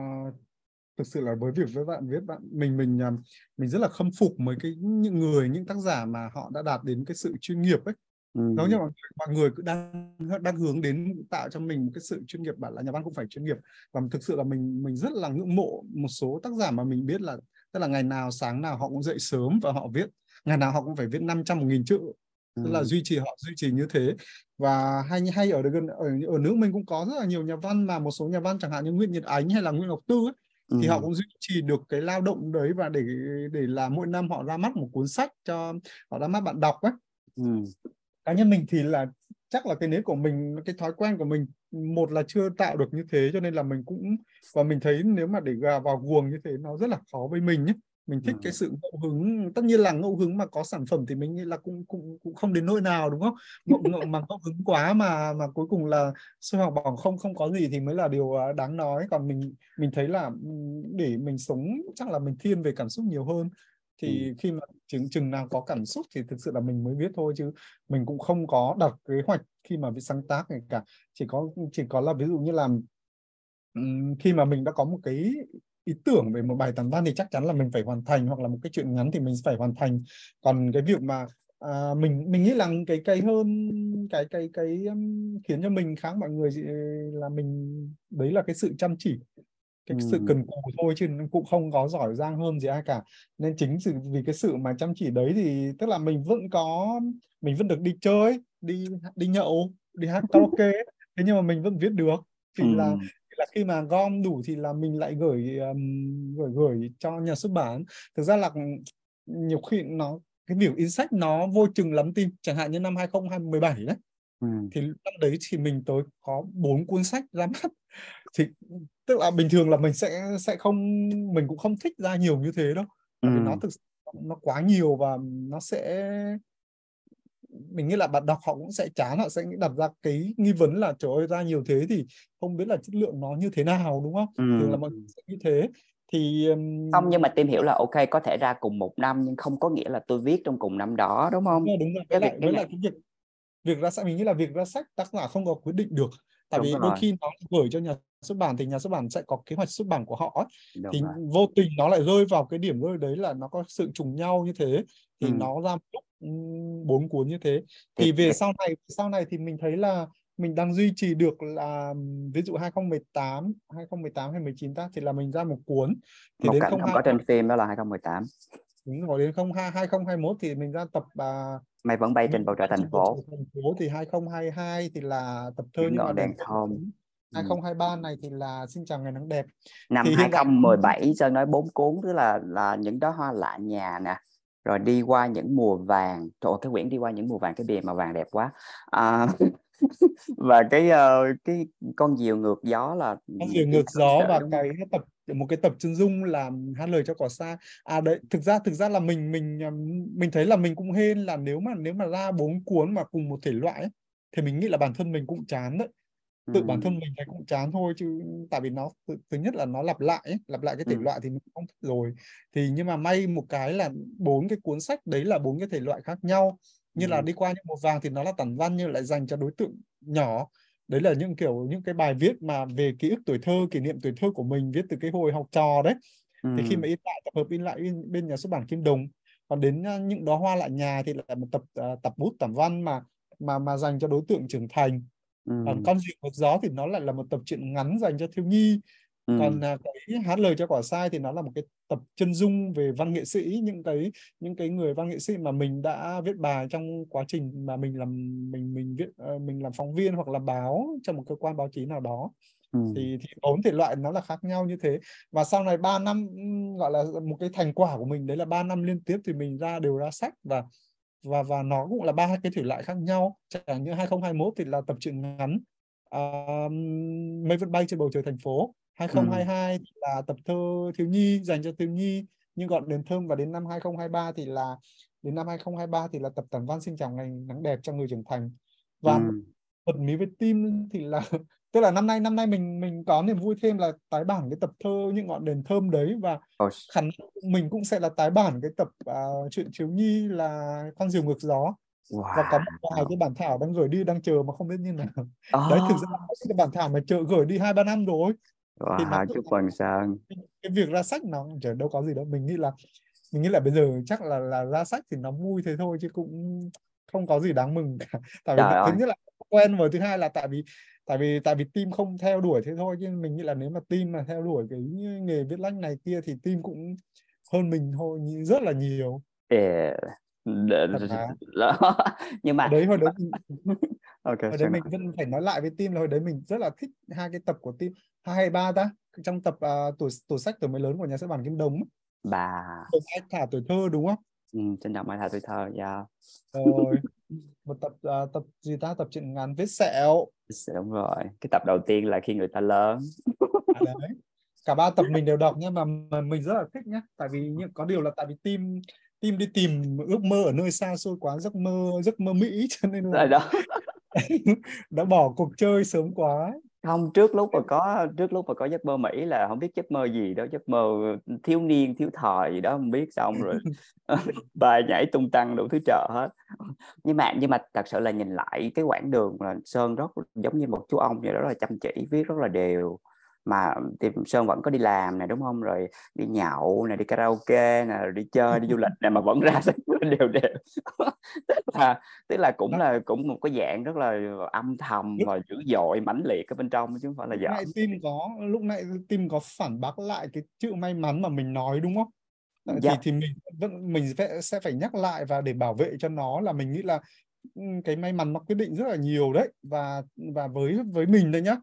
thực sự là với việc với bạn viết bạn mình mình à, mình rất là khâm phục mấy cái những người những tác giả mà họ đã đạt đến cái sự chuyên nghiệp ấy. Ừ. giống như mọi, mọi người cứ đang đang hướng đến tạo cho mình một cái sự chuyên nghiệp bạn là nhà văn cũng phải chuyên nghiệp. Và thực sự là mình mình rất là ngưỡng mộ một số tác giả mà mình biết là tức là ngày nào sáng nào họ cũng dậy sớm và họ viết ngày nào họ cũng phải viết 500 một nghìn chữ tức là ừ. duy trì họ duy trì như thế và hay hay ở gần ở ở nước mình cũng có rất là nhiều nhà văn mà một số nhà văn chẳng hạn như Nguyễn Nhật Ánh hay là Nguyễn Ngọc Tư ấy, ừ. thì họ cũng duy trì được cái lao động đấy và để để là mỗi năm họ ra mắt một cuốn sách cho họ ra mắt bạn đọc ấy ừ. cá nhân mình thì là chắc là cái nếp của mình cái thói quen của mình một là chưa tạo được như thế cho nên là mình cũng và mình thấy nếu mà để gà vào guồng như thế nó rất là khó với mình nhé mình thích ừ. cái sự ngẫu hứng tất nhiên là ngẫu hứng mà có sản phẩm thì mình nghĩ là cũng cũng cũng không đến nỗi nào đúng không? Ngẫu, ngẫu mà ngẫu hứng quá mà mà cuối cùng là sôi học bỏng không không có gì thì mới là điều à, đáng nói. Còn mình mình thấy là để mình sống chắc là mình thiên về cảm xúc nhiều hơn thì ừ. khi mà chừng chừng nào có cảm xúc thì thực sự là mình mới viết thôi chứ mình cũng không có đặt kế hoạch khi mà viết sáng tác này cả. Chỉ có chỉ có là ví dụ như là khi mà mình đã có một cái ý tưởng về một bài tản văn thì chắc chắn là mình phải hoàn thành hoặc là một cái chuyện ngắn thì mình phải hoàn thành. Còn cái việc mà à, mình mình nghĩ là cái cái hơn cái cái cái um, khiến cho mình khác mọi người là mình đấy là cái sự chăm chỉ cái sự cần cù thôi chứ cũng không có giỏi giang hơn gì ai cả. Nên chính sự vì cái sự mà chăm chỉ đấy thì tức là mình vẫn có mình vẫn được đi chơi đi đi nhậu đi hát karaoke thế nhưng mà mình vẫn viết được. Thì ừ. là là khi mà gom đủ thì là mình lại gửi um, gửi gửi cho nhà xuất bản. Thực ra là nhiều khi nó cái việc in sách nó vô chừng lắm tim. Chẳng hạn như năm 2017 đấy. Ừ. thì năm đấy thì mình tới có bốn cuốn sách ra mắt thì tức là bình thường là mình sẽ sẽ không mình cũng không thích ra nhiều như thế đâu ừ. vì nó thực nó quá nhiều và nó sẽ mình nghĩ là bạn đọc họ cũng sẽ chán họ sẽ đặt ra cái nghi vấn là trời ơi ra nhiều thế thì không biết là chất lượng nó như thế nào đúng không ừ. thường là mọi người sẽ như thế thì không nhưng mà tìm hiểu là ok có thể ra cùng một năm nhưng không có nghĩa là tôi viết trong cùng năm đó đúng không đúng rồi, đúng rồi. với lại với lại cái việc việc ra sách mình nghĩ là việc ra sách tác giả không có quyết định được tại đúng vì rồi. đôi khi nó gửi cho nhà xuất bản thì nhà xuất bản sẽ có kế hoạch xuất bản của họ ấy. thì rồi. vô tình nó lại rơi vào cái điểm rơi đấy là nó có sự trùng nhau như thế thì ừ. nó ra lúc bốn cuốn như thế thì về sau này sau này thì mình thấy là mình đang duy trì được là ví dụ 2018 2018 hay 19 ta thì là mình ra một cuốn thì một đến không có trên phim đó là 2018 đúng rồi đến 02 2021 thì mình ra tập uh, mày vẫn bay trên bầu trời thành phố. thành phố thì 2022 thì là tập thơ những ngọn đèn thơm 2023 này thì là xin chào ngày nắng đẹp. Năm thì 2017 Sơn nói bốn cuốn tức là là những đó hoa lạ nhà nè. Rồi đi qua những mùa vàng. Trời cái quyển đi qua những mùa vàng cái bìa mà vàng đẹp quá. À, và cái uh, cái con diều ngược gió là con diều ngược gió và cái tập một cái tập chân dung làm hát lời cho cỏ xa à đấy thực ra thực ra là mình mình mình thấy là mình cũng hên là nếu mà nếu mà ra bốn cuốn mà cùng một thể loại ấy, thì mình nghĩ là bản thân mình cũng chán đấy. Tự ừ. bản thân mình thấy cũng chán thôi chứ tại vì nó thứ, thứ nhất là nó lặp lại ấy, lặp lại cái thể ừ. loại thì mình không thích rồi. Thì nhưng mà may một cái là bốn cái cuốn sách đấy là bốn cái thể loại khác nhau như ừ. là đi qua những màu vàng thì nó là tản văn nhưng lại dành cho đối tượng nhỏ đấy là những kiểu những cái bài viết mà về ký ức tuổi thơ kỷ niệm tuổi thơ của mình viết từ cái hồi học trò đấy ừ. thì khi mà in lại tập hợp in lại in, bên nhà xuất bản kim đồng còn đến những đó hoa lại nhà thì là một tập uh, tập bút tản văn mà mà mà dành cho đối tượng trưởng thành ừ. còn con diều ngược gió thì nó lại là một tập truyện ngắn dành cho thiếu nhi ừ. còn uh, cái hát lời cho quả sai thì nó là một cái tập chân dung về văn nghệ sĩ những cái những cái người văn nghệ sĩ mà mình đã viết bài trong quá trình mà mình làm mình mình viết uh, mình làm phóng viên hoặc là báo trong một cơ quan báo chí nào đó ừ. thì thì bốn thể loại nó là khác nhau như thế và sau này 3 năm gọi là một cái thành quả của mình đấy là 3 năm liên tiếp thì mình ra đều ra sách và và và nó cũng là ba cái thể loại khác nhau chẳng như 2021 thì là tập truyện ngắn uh, mây vẫn bay trên bầu trời thành phố 2022 ừ. là tập thơ thiếu nhi dành cho thiếu nhi nhưng gọn đền thơm và đến năm 2023 thì là đến năm 2023 thì là tập tản văn xin chào ngày nắng đẹp cho người trưởng thành và ừ. bật mí với tim thì là tức là năm nay năm nay mình mình có niềm vui thêm là tái bản cái tập thơ những ngọn đèn thơm đấy và oh. khả mình cũng sẽ là tái bản cái tập uh, chuyện thiếu nhi là con diều ngược gió wow. và có một vài cái bản thảo đang gửi đi đang chờ mà không biết như nào oh. đấy thực ra cái bản thảo mà chờ gửi đi hai ba năm rồi thì nó chúc mừng sang cái việc ra sách nó trời đâu có gì đâu. Mình nghĩ là mình nghĩ là bây giờ chắc là là ra sách thì nó vui thế thôi chứ cũng không có gì đáng mừng cả. Tại vì thứ nhất là quen rồi thứ hai là tại vì tại vì tại vì team không theo đuổi thế thôi chứ mình nghĩ là nếu mà team mà theo đuổi cái nghề viết lách này kia thì team cũng hơn mình thôi rất là nhiều. Yeah. Nhưng mà đấy hồi đấy okay, hồi đấy mình vẫn phải nói lại với team là hồi đấy mình rất là thích hai cái tập của team hai hay ba ta. Trong tập uh, tuổi tuổi sách tuổi mới lớn của nhà xuất bản kim đồng bà. Tuổi thả tuổi thơ đúng không? Ừ, trân trọng mai thả tuổi thơ yeah. rồi. Một tập uh, tập gì ta? Tập truyện ngắn vết sẹo. Đúng rồi. Cái tập đầu tiên là khi người ta lớn. À, đấy. cả ba tập mình đều đọc nhưng mà, mình rất là thích nhá. Tại vì có điều là tại vì team team đi tìm ước mơ ở nơi xa xôi quá giấc mơ giấc mơ mỹ cho nên là đó. đã bỏ cuộc chơi sớm quá. Không trước lúc mà có trước lúc mà có giấc mơ Mỹ là không biết giấc mơ gì đó giấc mơ thiếu niên thiếu thời gì đó không biết xong rồi bài nhảy tung tăng đủ thứ trợ hết. Nhưng mà nhưng mà thật sự là nhìn lại cái quãng đường là Sơn rất giống như một chú ông vậy đó là chăm chỉ viết rất là đều mà thì sơn vẫn có đi làm này đúng không rồi đi nhậu này đi karaoke này rồi đi chơi đi du lịch này mà vẫn ra sách đều đều tức là tức là cũng là cũng một cái dạng rất là âm thầm và dữ dội mãnh liệt ở bên trong chứ không phải là giỡn. tim có lúc nãy tim có phản bác lại cái chữ may mắn mà mình nói đúng không? Dạ. thì thì mình vẫn mình sẽ phải nhắc lại và để bảo vệ cho nó là mình nghĩ là cái may mắn nó quyết định rất là nhiều đấy và và với với mình đây nhá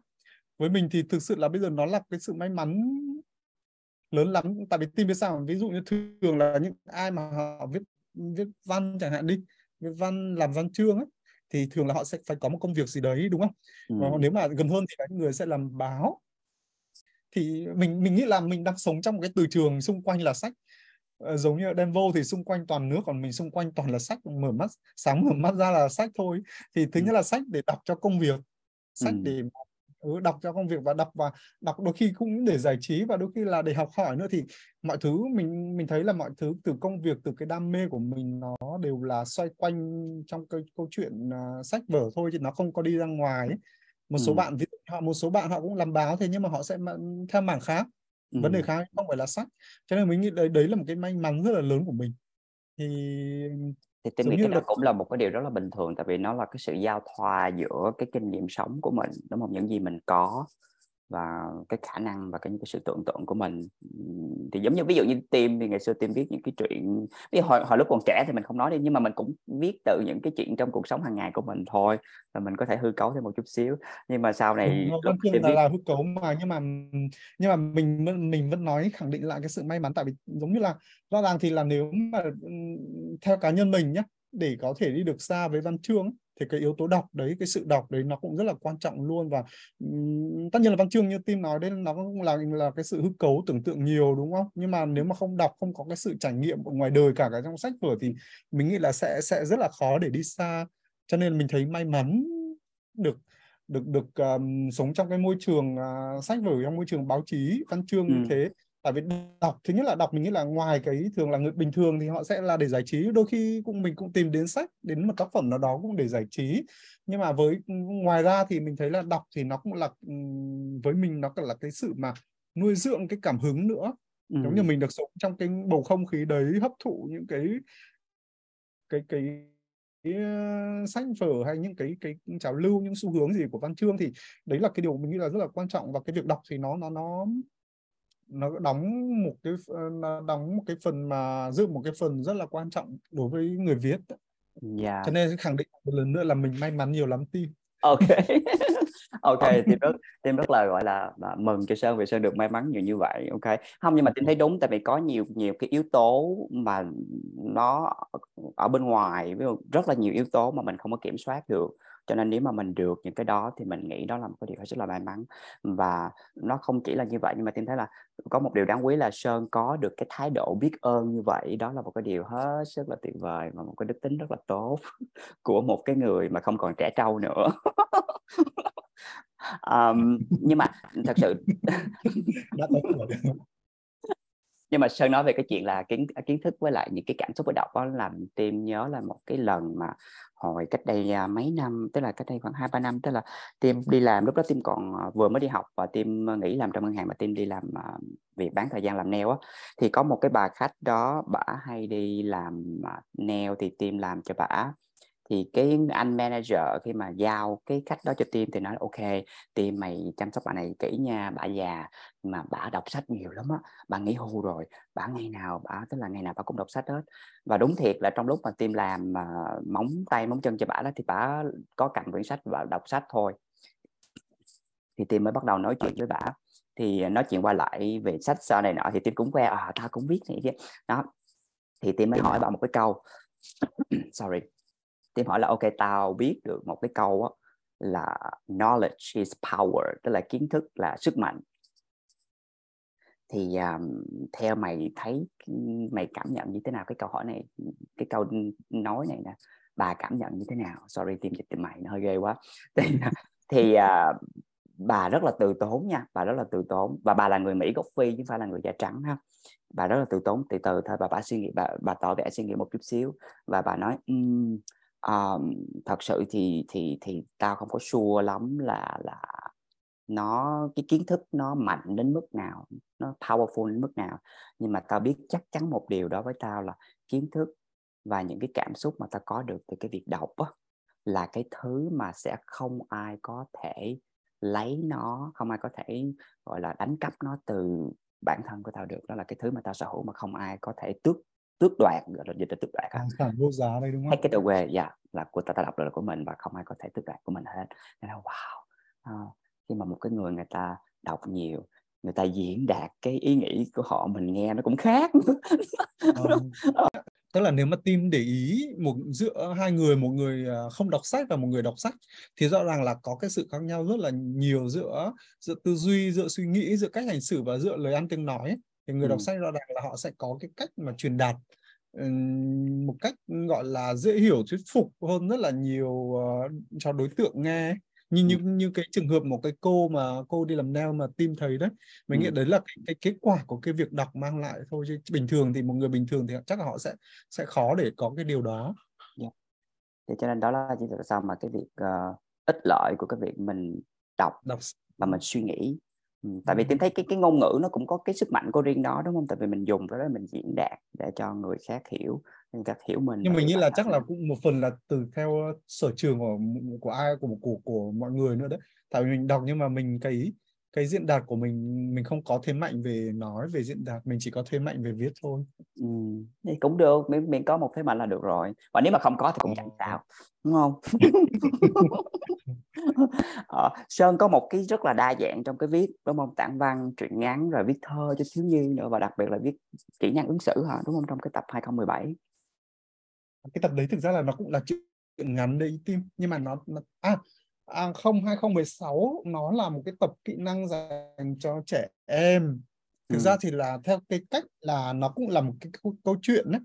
với mình thì thực sự là bây giờ nó là cái sự may mắn lớn lắm tại vì tin biết sao ví dụ như thường là những ai mà họ viết viết văn chẳng hạn đi viết văn làm văn chương ấy thì thường là họ sẽ phải có một công việc gì đấy đúng không ừ. và nếu mà gần hơn thì các người sẽ làm báo thì mình mình nghĩ là mình đang sống trong một cái từ trường xung quanh là sách ờ, giống như ở Denver thì xung quanh toàn nước còn mình xung quanh toàn là sách mở mắt sáng mở mắt ra là sách thôi thì thứ ừ. nhất là sách để đọc cho công việc sách ừ. để ừ, đọc cho công việc và đọc và đọc đôi khi cũng để giải trí và đôi khi là để học hỏi nữa thì mọi thứ mình mình thấy là mọi thứ từ công việc từ cái đam mê của mình nó đều là xoay quanh trong cái câu chuyện uh, sách vở thôi chứ nó không có đi ra ngoài ấy. một số ừ. bạn ví dụ họ một số bạn họ cũng làm báo thế nhưng mà họ sẽ theo mảng khác ừ. vấn đề khác không phải là sách cho nên mình nghĩ đấy đấy là một cái may mắn rất là lớn của mình thì thì tôi nghĩ cái đó cũng là một cái điều rất là bình thường tại vì nó là cái sự giao thoa giữa cái kinh nghiệm sống của mình đúng không? Những gì mình có và cái khả năng và cái cái sự tưởng tượng của mình. Thì giống như ví dụ như tim thì ngày xưa tim viết những cái chuyện ví dụ hồi, hồi lúc còn trẻ thì mình không nói đi nhưng mà mình cũng viết từ những cái chuyện trong cuộc sống hàng ngày của mình thôi và mình có thể hư cấu thêm một chút xíu. Nhưng mà sau này ừ, lúc là, viết... là hư cấu mà nhưng mà nhưng mà mình mình vẫn nói khẳng định lại cái sự may mắn. Tại vì giống như là rõ ràng thì là nếu mà theo cá nhân mình nhé để có thể đi được xa với văn chương thì cái yếu tố đọc đấy cái sự đọc đấy nó cũng rất là quan trọng luôn và tất nhiên là văn chương như tim nói đấy nó cũng là là cái sự hư cấu tưởng tượng nhiều đúng không? Nhưng mà nếu mà không đọc không có cái sự trải nghiệm ở ngoài đời cả cái trong sách vở thì mình nghĩ là sẽ sẽ rất là khó để đi xa. Cho nên mình thấy may mắn được được được um, sống trong cái môi trường uh, sách vở trong môi trường báo chí văn chương ừ. như thế tại vì đọc thứ nhất là đọc mình nghĩ là ngoài cái thường là người bình thường thì họ sẽ là để giải trí đôi khi cũng mình cũng tìm đến sách đến một tác phẩm nào đó cũng để giải trí. Nhưng mà với ngoài ra thì mình thấy là đọc thì nó cũng là với mình nó còn là cái sự mà nuôi dưỡng cái cảm hứng nữa. Ừ. giống như mình được sống trong cái bầu không khí đấy hấp thụ những cái cái cái cái sách vở hay những cái cái trào lưu những xu hướng gì của văn chương thì đấy là cái điều mình nghĩ là rất là quan trọng. Và cái việc đọc thì nó nó nó nó đóng một cái nó đóng một cái phần mà giữ một cái phần rất là quan trọng đối với người viết yeah. Dạ. cho nên khẳng định một lần nữa là mình may mắn nhiều lắm tim ok. Ok tim rất tim rất là gọi là, là mừng cho sơn vì sơn được may mắn nhiều như vậy. Ok. Không nhưng mà tim thấy đúng tại vì có nhiều nhiều cái yếu tố mà nó ở bên ngoài rất là nhiều yếu tố mà mình không có kiểm soát được cho nên nếu mà mình được những cái đó thì mình nghĩ đó là một cái điều rất là may mắn. Và nó không chỉ là như vậy nhưng mà tin thấy là có một điều đáng quý là sơn có được cái thái độ biết ơn như vậy. Đó là một cái điều hết sức là tuyệt vời và một cái đức tính rất là tốt của một cái người mà không còn trẻ trâu nữa. Um, nhưng mà thật sự nhưng mà sơn nói về cái chuyện là kiến à, kiến thức với lại những cái cảm xúc với đọc đó làm tim nhớ là một cái lần mà hồi cách đây à, mấy năm, tức là cách đây khoảng hai ba năm, tức là tim đi làm, lúc đó tim còn à, vừa mới đi học và tim nghỉ làm trong ngân hàng mà tim đi làm việc bán thời gian làm nail á. Thì có một cái bà khách đó bả hay đi làm neo nail thì tim làm cho bả thì cái anh manager khi mà giao cái khách đó cho team thì nói ok, team mày chăm sóc bà này kỹ nha, bà già, mà bà đọc sách nhiều lắm á, bà nghỉ hưu rồi, bà ngày nào bà, tức là ngày nào bà cũng đọc sách hết. Và đúng thiệt là trong lúc mà team làm mà móng tay, móng chân cho bà đó thì bà có cầm quyển sách và đọc sách thôi. Thì team mới bắt đầu nói chuyện với bà. Thì nói chuyện qua lại về sách sau này nọ thì team cũng que à tao cũng viết này chứ đó, thì team mới hỏi bà một cái câu. Sorry. Tim hỏi là ok tao biết được một cái câu đó, là knowledge is power tức là kiến thức là sức mạnh. Thì um, theo mày thấy mày cảm nhận như thế nào? Cái câu hỏi này cái câu nói này nè bà cảm nhận như thế nào? Sorry tim dịch từ mày nó hơi ghê quá. Thì, à, thì uh, bà rất là từ tốn nha bà rất là từ tốn. Và bà là người mỹ gốc phi chứ không phải là người da trắng ha. Bà rất là từ tốn. Từ từ thôi bà bà suy nghĩ bà bà tỏ vẻ suy nghĩ một chút xíu. Và bà nói um, um, thật sự thì thì thì tao không có sure lắm là là nó cái kiến thức nó mạnh đến mức nào nó powerful đến mức nào. Nhưng mà tao biết chắc chắn một điều đó với tao là kiến thức và những cái cảm xúc mà tao có được từ cái việc đọc á, là cái thứ mà sẽ không ai có thể lấy nó không ai có thể gọi là đánh cắp nó từ bản thân của tao được. Đó là cái thứ mà tao sở hữu mà không ai có thể tước tước đoạt gọi dịch là tước đoạt tài sản vô giá đây đúng không? Take it away, dạ yeah, là của tao, tao đọc là của mình và không ai có thể tước đoạt của mình hết. Nên là wow, à, khi mà một cái người người ta đọc nhiều người ta diễn đạt cái ý nghĩ của họ mình nghe nó cũng khác ờ, tức là nếu mà team để ý một giữa hai người một người à, không đọc sách và một người đọc sách thì rõ ràng là có cái sự khác nhau rất là nhiều giữa giữa tư duy giữa suy nghĩ giữa cách hành xử và giữa lời ăn tiếng nói thì người ừ. đọc sách rõ ràng là họ sẽ có cái cách mà truyền đạt một cách gọi là dễ hiểu thuyết phục hơn rất là nhiều uh, cho đối tượng nghe như như như cái trường hợp một cái cô mà cô đi làm nail mà team thấy đấy mình ừ. nghĩ đấy là cái, cái kết quả của cái việc đọc mang lại thôi chứ bình thường thì một người bình thường thì chắc là họ sẽ sẽ khó để có cái điều đó yeah. thì cho nên đó là chỉ tại sao mà cái việc uh, ích lợi của cái việc mình đọc, đọc. và mình suy nghĩ Ừ, tại vì tìm thấy cái cái ngôn ngữ nó cũng có cái sức mạnh của riêng đó đúng không? Tại vì mình dùng cái đó mình diễn đạt để cho người khác hiểu người khác hiểu mình nhưng mình nghĩ là chắc là cũng một phần là từ theo sở trường của của ai của của của mọi người nữa đấy. Tại vì mình đọc nhưng mà mình cái cái diễn đạt của mình mình không có thế mạnh về nói về diễn đạt mình chỉ có thế mạnh về viết thôi. Ừ, thì cũng được mình, mình có một thế mạnh là được rồi. Và nếu mà không có thì cũng chẳng sao đúng không? Ờ, sơn có một cái rất là đa dạng trong cái viết đúng không? Tản văn truyện ngắn rồi viết thơ cho thiếu nhi nữa và đặc biệt là viết kỹ năng ứng xử hả đúng không? Trong cái tập 2017 cái tập đấy thực ra là nó cũng là chuyện ngắn đấy tim. Nhưng mà nó, nó à à, không 2016 nó là một cái tập kỹ năng dành cho trẻ em thực ừ. ra thì là theo cái cách là nó cũng là một cái câu, câu chuyện đấy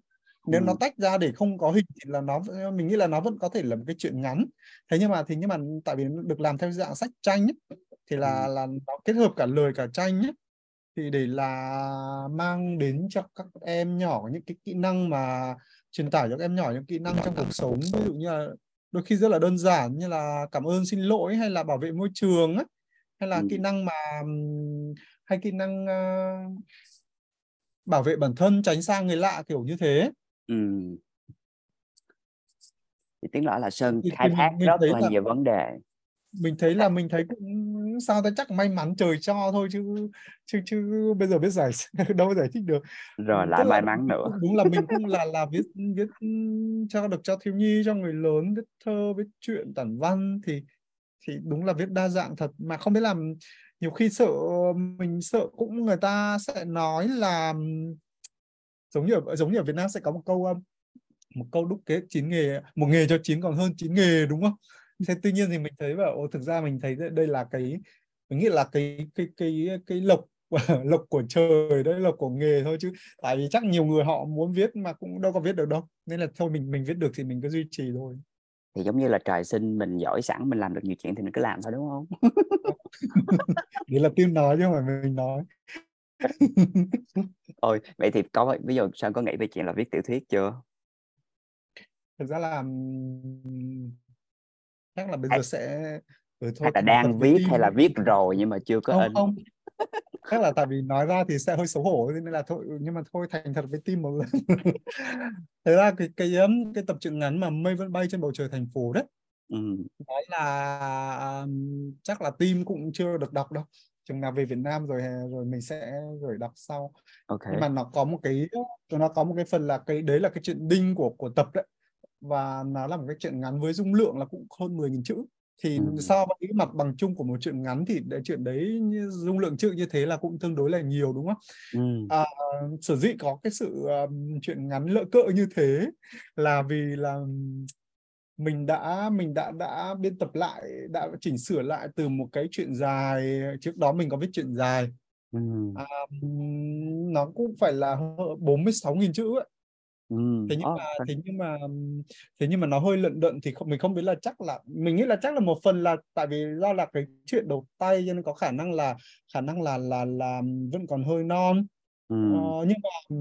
nếu ừ. nó tách ra để không có hình thì là nó mình nghĩ là nó vẫn có thể là một cái chuyện ngắn thế nhưng mà thì nhưng mà tại vì nó được làm theo dạng sách tranh ấy, thì là ừ. là nó kết hợp cả lời cả tranh ấy, thì để là mang đến cho các em nhỏ những cái kỹ năng mà truyền tải cho các em nhỏ những kỹ năng trong cuộc sống ví dụ như là đôi khi rất là đơn giản như là cảm ơn xin lỗi hay là bảo vệ môi trường ấy, hay là ừ. kỹ năng mà hay kỹ năng uh, bảo vệ bản thân tránh xa người lạ kiểu như thế ừ. thì tiếng nói là sơn khai thác rất là, là nhiều vấn đề mình thấy là mình thấy cũng sao ta chắc may mắn trời cho thôi chứ chứ chứ bây giờ biết giải đâu giải thích được. Rồi lại may mắn nữa. đúng là mình cũng là là viết viết cho được cho thiếu nhi cho người lớn viết thơ viết truyện tản văn thì thì đúng là viết đa dạng thật. Mà không biết làm nhiều khi sợ mình sợ cũng người ta sẽ nói là giống như ở, giống như ở Việt Nam sẽ có một câu một câu đúc kết chín nghề một nghề cho chín còn hơn chín nghề đúng không thế tuy nhiên thì mình thấy bảo ô thực ra mình thấy đây là cái mình nghĩ là cái cái cái cái lộc lộc của trời đấy lộc của nghề thôi chứ. Tại vì chắc nhiều người họ muốn viết mà cũng đâu có viết được đâu. Nên là thôi mình mình viết được thì mình cứ duy trì thôi. Thì giống như là trời sinh mình giỏi sẵn mình làm được nhiều chuyện thì mình cứ làm thôi đúng không? Đấy là tim nói chứ không phải mình nói. Ôi vậy thì có bây giờ sao có nghĩ về chuyện là viết tiểu thuyết chưa? Thực ra là chắc là bây giờ sẽ ừ, thôi, là đang viết hay là viết rồi nhưng mà chưa có không, in? không. Chắc là tại vì nói ra thì sẽ hơi xấu hổ nên là thôi nhưng mà thôi thành thật với tim một lần. Thế ra cái cái cái tập truyện ngắn mà mây vẫn bay trên bầu trời thành phố đấy ừ. nói là um, chắc là tim cũng chưa được đọc đâu. Chừng nào về Việt Nam rồi rồi mình sẽ gửi đọc sau. Okay. nhưng mà nó có một cái nó có một cái phần là cái đấy là cái chuyện đinh của của tập đấy và nó là một cái chuyện ngắn với dung lượng là cũng hơn 10.000 chữ thì ừ. so với cái mặt bằng chung của một chuyện ngắn thì để chuyện đấy dung lượng chữ như thế là cũng tương đối là nhiều đúng không? Ừ. À, sở dĩ có cái sự um, chuyện ngắn lỡ cỡ như thế là vì là mình đã mình đã đã biên tập lại đã chỉnh sửa lại từ một cái chuyện dài trước đó mình có viết chuyện dài ừ. à, nó cũng phải là 46.000 chữ ấy thế nhưng mà thế nhưng mà thế nhưng mà nó hơi lận đận thì không mình không biết là chắc là mình nghĩ là chắc là một phần là tại vì do là cái chuyện đầu tay cho nên có khả năng là khả năng là là là vẫn còn hơi non. Ừ. ờ, nhưng mà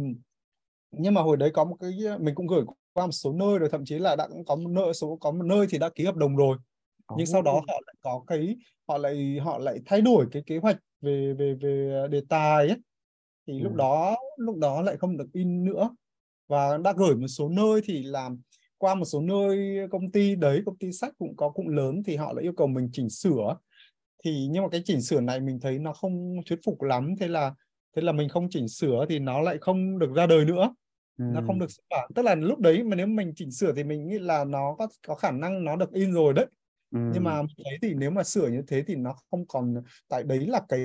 nhưng mà hồi đấy có một cái mình cũng gửi qua một số nơi rồi thậm chí là đã có một nơi số có một nơi thì đã ký hợp đồng rồi. Nhưng sau đó họ lại có cái họ lại họ lại thay đổi cái kế hoạch về về về đề tài ấy. Thì lúc đó lúc đó lại không được in nữa và đã gửi một số nơi thì làm qua một số nơi công ty đấy công ty sách cũng có cũng lớn thì họ lại yêu cầu mình chỉnh sửa. Thì nhưng mà cái chỉnh sửa này mình thấy nó không thuyết phục lắm thế là thế là mình không chỉnh sửa thì nó lại không được ra đời nữa. Ừ. nó không được xuất bản. Tức là lúc đấy mà nếu mình chỉnh sửa thì mình nghĩ là nó có có khả năng nó được in rồi đấy. Ừ. nhưng mà thấy thì nếu mà sửa như thế thì nó không còn tại đấy là cái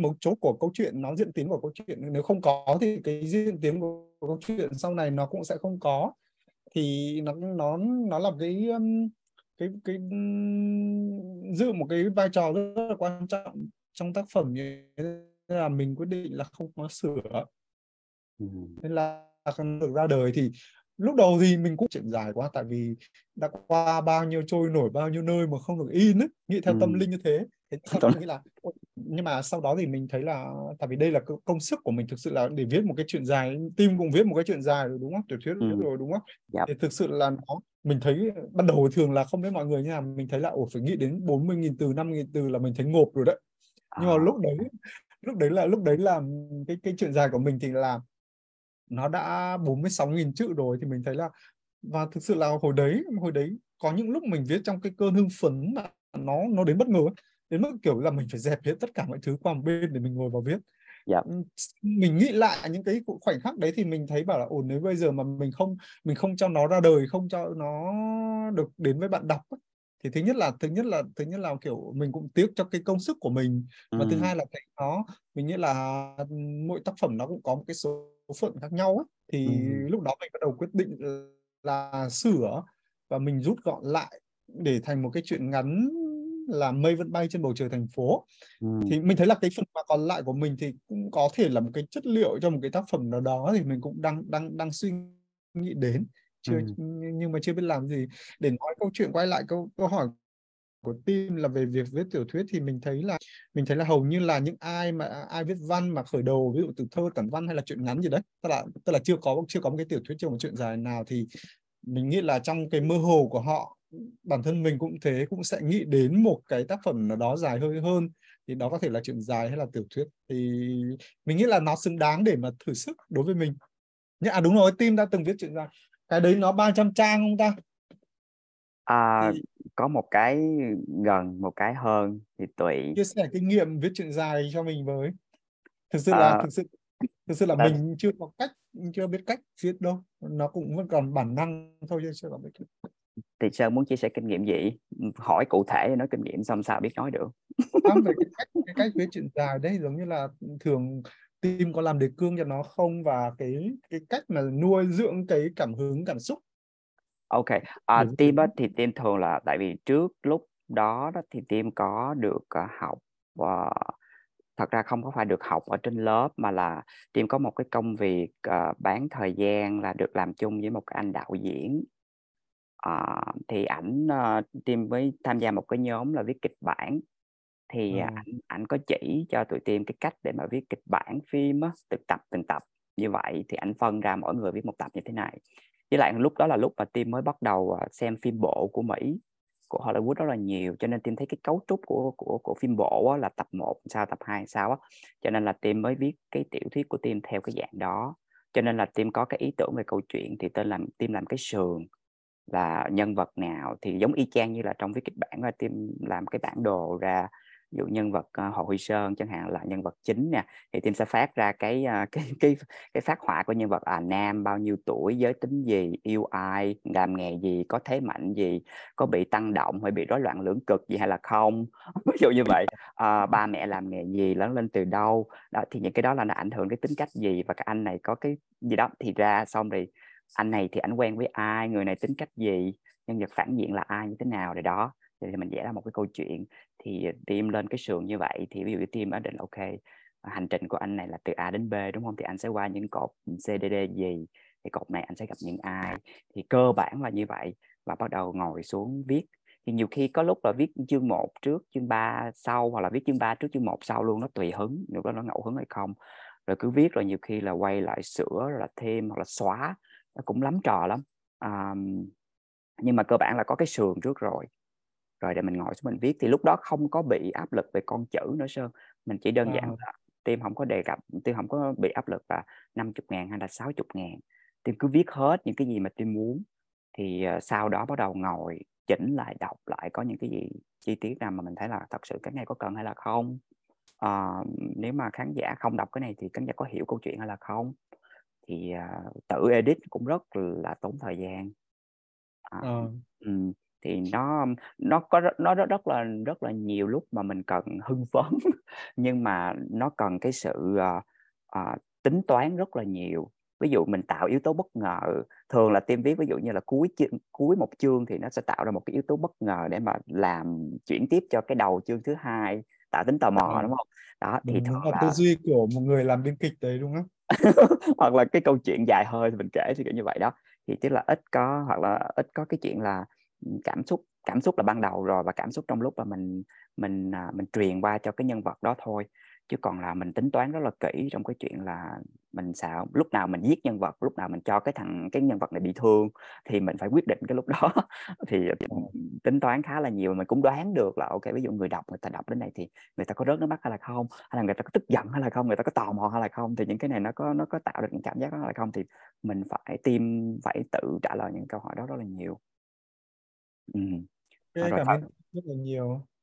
mấu chốt của câu chuyện nó diễn tiến của câu chuyện. Nếu không có thì cái diễn tiến của câu chuyện sau này nó cũng sẽ không có thì nó nó nó là cái cái cái giữ một cái vai trò rất là quan trọng trong tác phẩm như là mình quyết định là không có sửa ừ. nên là được ra đời thì lúc đầu thì mình cũng chuyện dài quá tại vì đã qua bao nhiêu trôi nổi bao nhiêu nơi mà không được in ấy, nghĩ theo ừ. tâm linh như thế thế tôi nghĩ là nhưng mà sau đó thì mình thấy là tại vì đây là công sức của mình thực sự là để viết một cái chuyện dài tim cũng viết một cái chuyện dài rồi đúng không tiểu thuyết ừ. rồi đúng không yep. Dạ. thì thực sự là nó mình thấy ban đầu thường là không biết mọi người như nào mình thấy là ồ phải nghĩ đến 40.000 từ 5.000 từ là mình thấy ngộp rồi đấy nhưng mà à. lúc đấy lúc đấy là lúc đấy là cái cái chuyện dài của mình thì là nó đã 46.000 chữ rồi thì mình thấy là và thực sự là hồi đấy hồi đấy có những lúc mình viết trong cái cơn hưng phấn mà nó nó đến bất ngờ đến mức kiểu là mình phải dẹp hết tất cả mọi thứ qua một bên để mình ngồi vào viết dạ. mình nghĩ lại những cái khoảnh khắc đấy thì mình thấy bảo là ổn nếu bây giờ mà mình không mình không cho nó ra đời không cho nó được đến với bạn đọc ấy, thì thứ nhất là thứ nhất là thứ nhất là kiểu mình cũng tiếc cho cái công sức của mình và ừ. thứ hai là cái nó mình nghĩ là mỗi tác phẩm nó cũng có một cái số phận khác nhau ấy thì ừ. lúc đó mình bắt đầu quyết định là sửa và mình rút gọn lại để thành một cái chuyện ngắn là mây vẫn bay trên bầu trời thành phố ừ. thì mình thấy là cái phần mà còn lại của mình thì cũng có thể là một cái chất liệu cho một cái tác phẩm nào đó thì mình cũng đang đang đang suy nghĩ đến chưa ừ. nhưng mà chưa biết làm gì để nói câu chuyện quay lại câu câu hỏi của team là về việc viết tiểu thuyết thì mình thấy là mình thấy là hầu như là những ai mà ai viết văn mà khởi đầu ví dụ từ thơ tản văn hay là chuyện ngắn gì đấy tức là tức là chưa có chưa có một cái tiểu thuyết chưa một chuyện dài nào thì mình nghĩ là trong cái mơ hồ của họ bản thân mình cũng thế cũng sẽ nghĩ đến một cái tác phẩm nào đó dài hơi hơn. Thì đó có thể là chuyện dài hay là tiểu thuyết. Thì mình nghĩ là nó xứng đáng để mà thử sức đối với mình. À đúng rồi team đã từng viết chuyện dài. Cái đấy nó 300 trang không ta? À, thì... có một cái gần một cái hơn thì tùy. Chia sẻ kinh nghiệm viết chuyện dài cho mình với. Thực sự là à... thực sự thực sự là Đấy. mình chưa có cách chưa biết cách viết đâu. Nó cũng vẫn còn bản năng thôi chứ chưa có biết thì sơn muốn chia sẻ kinh nghiệm gì? Hỏi cụ thể nói kinh nghiệm xong sao biết nói được. Không về cái cách cái cách viết chuyện dài đấy giống như là thường team có làm đề cương cho nó không? Và cái cái cách mà nuôi dưỡng cái cảm hứng cảm xúc. Ok à, team á, thì team thường là tại vì trước lúc đó, đó thì team có được uh, học và thật ra không có phải được học ở trên lớp mà là team có một cái công việc uh, bán thời gian là được làm chung với một anh đạo diễn uh, thì ảnh team mới tham gia một cái nhóm là viết kịch bản. Thì ừ. ảnh ảnh có chỉ cho tụi team cái cách để mà viết kịch bản phim á từng tập từng tập. Như vậy thì ảnh phân ra mỗi người viết một tập như thế này. Với lại lúc đó là lúc mà team mới bắt đầu xem phim bộ của Mỹ của Hollywood rất là nhiều. Cho nên team thấy cái cấu trúc của của của phim bộ á, là tập 1 sao tập 2 sao á. Cho nên là team mới viết cái tiểu thuyết của team theo cái dạng đó. Cho nên là team có cái ý tưởng về câu chuyện thì tên làm team làm cái sườn là nhân vật nào thì giống y chang như là trong viết kịch bản và team làm cái bản đồ ra. Ví dụ nhân vật ờ, Hồ Huy Sơn chẳng hạn là nhân vật chính nè thì team sẽ phát ra cái ờ, cái cái cái phát họa của nhân vật à nam bao nhiêu tuổi giới tính gì yêu ai làm nghề gì có thế mạnh gì có bị tăng động hay bị rối loạn lưỡng cực gì hay là không? Ví dụ như vậy. À, ba mẹ làm nghề gì lớn lên từ đâu? Đó thì những cái đó là nó ảnh hưởng cái tính cách gì và các anh này có cái gì đó. Thì ra xong rồi anh này thì anh quen với ai, người này tính cách gì, nhân vật phản diện là ai, như thế nào, rồi đó. Thì mình vẽ ra một cái câu chuyện, thì team lên cái sườn như vậy, thì ví dụ như team ở định, ok, hành trình của anh này là từ A đến B, đúng không? Thì anh sẽ qua những cột CDD gì? Thì cột này anh sẽ gặp những ai? Thì cơ bản là như vậy, và bắt đầu ngồi xuống viết. Thì nhiều khi có lúc là viết chương 1 trước, chương 3 sau, hoặc là viết chương 3 trước, chương 1 sau luôn, nó tùy hứng nếu đó nó ngẫu hứng hay không. Rồi cứ viết rồi nhiều khi là quay lại sửa, rồi là thêm, hoặc là xóa nó cũng lắm trò lắm. À, nhưng mà cơ bản là có cái sườn trước rồi. Rồi để mình ngồi xuống mình viết. Thì lúc đó không có bị áp lực về con chữ nữa sơn. Mình chỉ đơn giản Ờ. là team không có đề cập team không có bị áp lực là 50 ngàn hay là 60 ngàn. Team cứ viết hết những cái gì mà team muốn. Thì ờ, sau đó bắt đầu ngồi chỉnh lại đọc lại có những cái gì chi tiết nào mà mình thấy là thật sự cái này có cần hay là không. Ờ, nếu mà khán giả không đọc cái này thì khán giả có hiểu câu chuyện hay là không thì à, tự edit cũng rất là tốn thời gian. À, ừm, thì nó nó có nó rất rất là rất là nhiều lúc mà mình cần hưng phấn. Nhưng mà nó cần cái sự à, à, tính toán rất là nhiều. Ví dụ mình tạo yếu tố bất ngờ thường là team viết ví dụ như là cuối chương, cuối một chương thì nó sẽ tạo ra một cái yếu tố bất ngờ để mà làm chuyển tiếp cho cái đầu chương thứ hai tạo tính tò mò Ờ. đúng không? Đó thì đúng, thường là tư duy của một người làm biên kịch đấy đúng không hoặc là cái câu chuyện dài hơi thì mình kể thì kiểu như vậy đó. Thì tức là ít có, hoặc là ít có cái chuyện là ừ, cảm xúc cảm xúc là ban đầu rồi và cảm xúc trong lúc mà mình mình à, mình truyền qua cho cái nhân vật đó thôi chứ còn là mình tính toán rất là kỹ trong cái chuyện là mình sao lúc nào mình giết nhân vật lúc nào mình cho cái thằng cái nhân vật này bị thương thì mình phải quyết định cái lúc đó thì tính toán khá là nhiều mình cũng đoán được là ok ví dụ người đọc người ta đọc đến này thì người ta có rớt nước mắt hay là không hay là người ta có tức giận hay là không người ta có tò mò hay là không thì những cái này nó có nó có tạo được những cảm giác đó hay là không thì mình phải tìm phải tự trả lời những câu hỏi đó rất là nhiều ừ. okay, rồi cảm ơn rất là nhiều ừ,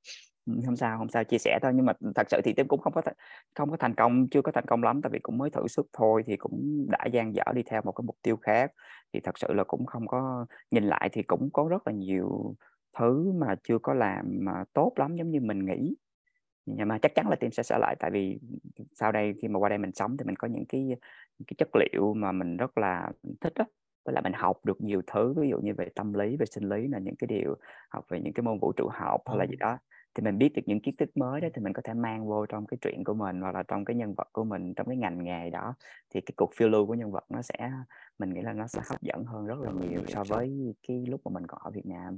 không sao không sao chia sẻ thôi. Nhưng mà thật sự thì tim cũng không có th- không có thành công chưa có thành công lắm tại vì cũng mới thử sức thôi thì cũng đã dang dở đi theo một cái mục tiêu khác. Thì thật sự là cũng không có nhìn lại thì cũng có rất là nhiều thứ mà chưa có làm mà tốt lắm giống như mình nghĩ. Nhưng mà chắc chắn là team sẽ sửa lại tại vì sau đây khi mà qua đây mình sống thì mình có những cái những cái chất liệu mà mình rất là thích đó với lại mình học được nhiều thứ ví dụ như về tâm lý về sinh lý là những cái điều học về những cái môn vũ trụ học hay là gì đó thì mình biết được những kiến thức mới đó thì mình có thể mang vô trong cái chuyện của mình hoặc là trong cái nhân vật của mình trong cái ngành nghề đó. Thì cái cuộc phiêu lưu của nhân vật nó sẽ mình nghĩ là nó sẽ hấp dẫn hơn rất là nhiều so với cái lúc mà mình còn ở Việt Nam.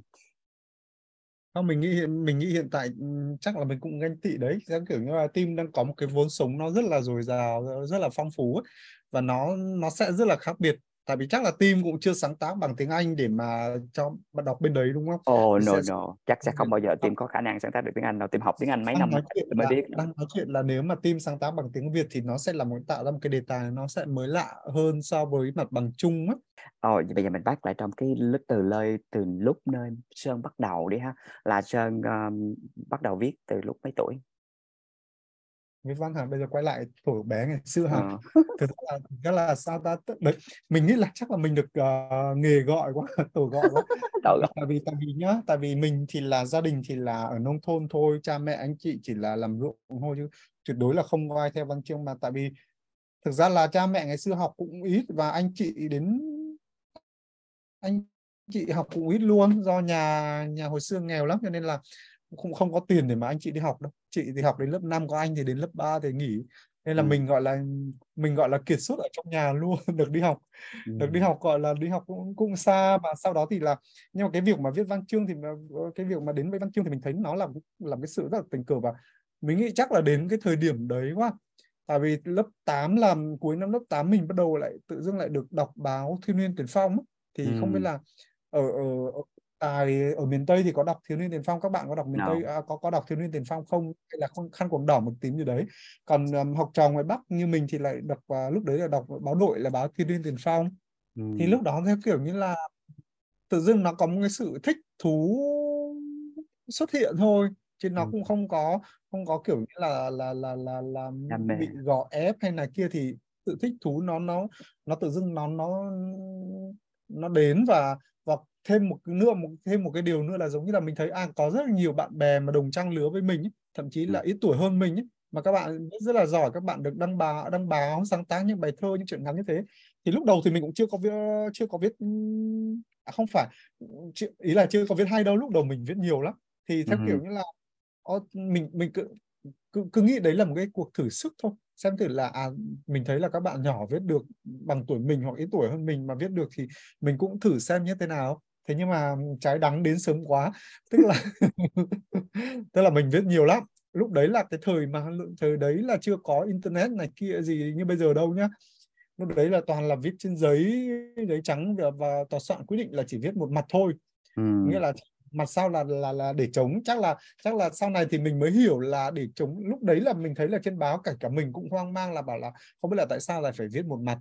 Không mình nghĩ hiện mình nghĩ hiện tại ừm, chắc là mình cũng ganh tị đấy. Sẽ kiểu như là team đang có một cái vốn sống nó rất là dồi dào rất là phong phú ấy. và nó nó sẽ rất là khác biệt tại vì chắc là team cũng chưa sáng tác bằng tiếng Anh để mà cho bạn đọc bên đấy đúng không? Oh Thì no sẽ no, chắc sẽ không bao giờ team có khả năng sáng tác được tiếng Anh đâu. Team học tiếng Anh mấy đang năm nói chuyện mới là biết. đang nói chuyện là nếu mà team sáng tác bằng tiếng Việt thì nó sẽ là một tạo ra một cái đề tài nó sẽ mới lạ hơn so với mặt bằng chung á. Ồ, bây giờ mình bắt lại trong cái lúc từ lời từ lúc nơi Sơn bắt đầu đi ha. Là Sơn um, bắt đầu viết từ lúc mấy tuổi? Viết văn hả? Bây giờ quay lại tuổi bé ngày xưa hả? Ờ. Thực ra là, thực ra là sao ta đấy mình nghĩ là chắc là mình được ờ, nghề gọi quá tổ gọi quá ơi. tại vì tại vì nhá tại vì mình thì là gia đình thì là ở nông thôn thôi cha mẹ anh chị chỉ là làm ruộng thôi chứ tuyệt đối là không có ai theo văn chương mà tại vì thực ra là cha mẹ ngày xưa học cũng ít và anh chị đến anh chị học cũng ít luôn do nhà nhà hồi xưa nghèo lắm cho nên là cũng không có tiền để mà anh chị đi học đâu chị thì học đến lớp 5 có anh thì đến lớp 3 thì nghỉ nên là Ừ. mình gọi là mình gọi là kiệt xuất ở trong nhà luôn được đi học được đi Ừ. học gọi là đi học cũng cũng xa mà sau đó thì là nhưng mà cái việc mà viết văn chương thì cái việc mà đến với văn chương thì mình thấy nó là là cái sự rất là tình cờ và mình nghĩ chắc là đến cái thời điểm đấy quá tại vì lớp 8 làm cuối năm lớp 8 mình bắt đầu lại tự dưng lại được đọc báo Thiếu niên Tiền Phong thì không biết Ừ. là ở ở ở, tại ở miền Tây thì có đọc Thiếu niên Tiền Phong các bạn có đọc miền No. Tây à, có có đọc Thiếu niên Tiền Phong không hay là không khăn quàng đỏ một tím gì đấy còn um, học trò ngoài Bắc như mình thì lại đọc và lúc đấy là đọc báo đội là báo Thiếu niên Tiền Phong thì Ừ. lúc đó theo kiểu như là tự dưng nó có một cái sự thích thú xuất hiện thôi chứ nó Ừ. cũng không có không có kiểu như là là là là là Đam bị gò ép hay này kia thì sự thích thú nó nó nó tự dưng nó nó nó đến và thêm một nữa một thêm một cái điều nữa là giống như là mình thấy à có rất là nhiều bạn bè mà đồng trang lứa với mình ấy, thậm chí Ừ. là ít tuổi hơn mình ấy, mà các bạn viết rất là giỏi các bạn được đăng báo đăng báo sáng tác những bài thơ những truyện ngắn như thế thì lúc đầu thì mình cũng chưa có viết chưa có viết ừm, à không phải ý là chưa có viết hay đâu lúc đầu mình viết nhiều lắm thì theo Ừ. kiểu như là mình mình cứ, cứ cứ nghĩ đấy là một cái cuộc thử sức thôi xem thử là à mình thấy là các bạn nhỏ viết được bằng tuổi mình hoặc ít tuổi hơn mình mà viết được thì mình cũng thử xem như thế nào thế nhưng mà trái đắng đến sớm quá tức là tức là mình viết nhiều lắm. Lúc đấy là cái thời mà thời đấy là chưa có internet này kia gì như bây giờ đâu nhá. Lúc đấy là toàn là viết trên giấy giấy trắng và, tòa soạn quyết định là chỉ viết một mặt thôi. Ừ. nghĩa là mặt sau là là là để chống chắc là chắc là sau này thì mình mới hiểu là để chống lúc đấy là mình thấy là trên báo cả cả mình cũng hoang mang là bảo là không biết là tại sao lại phải viết một mặt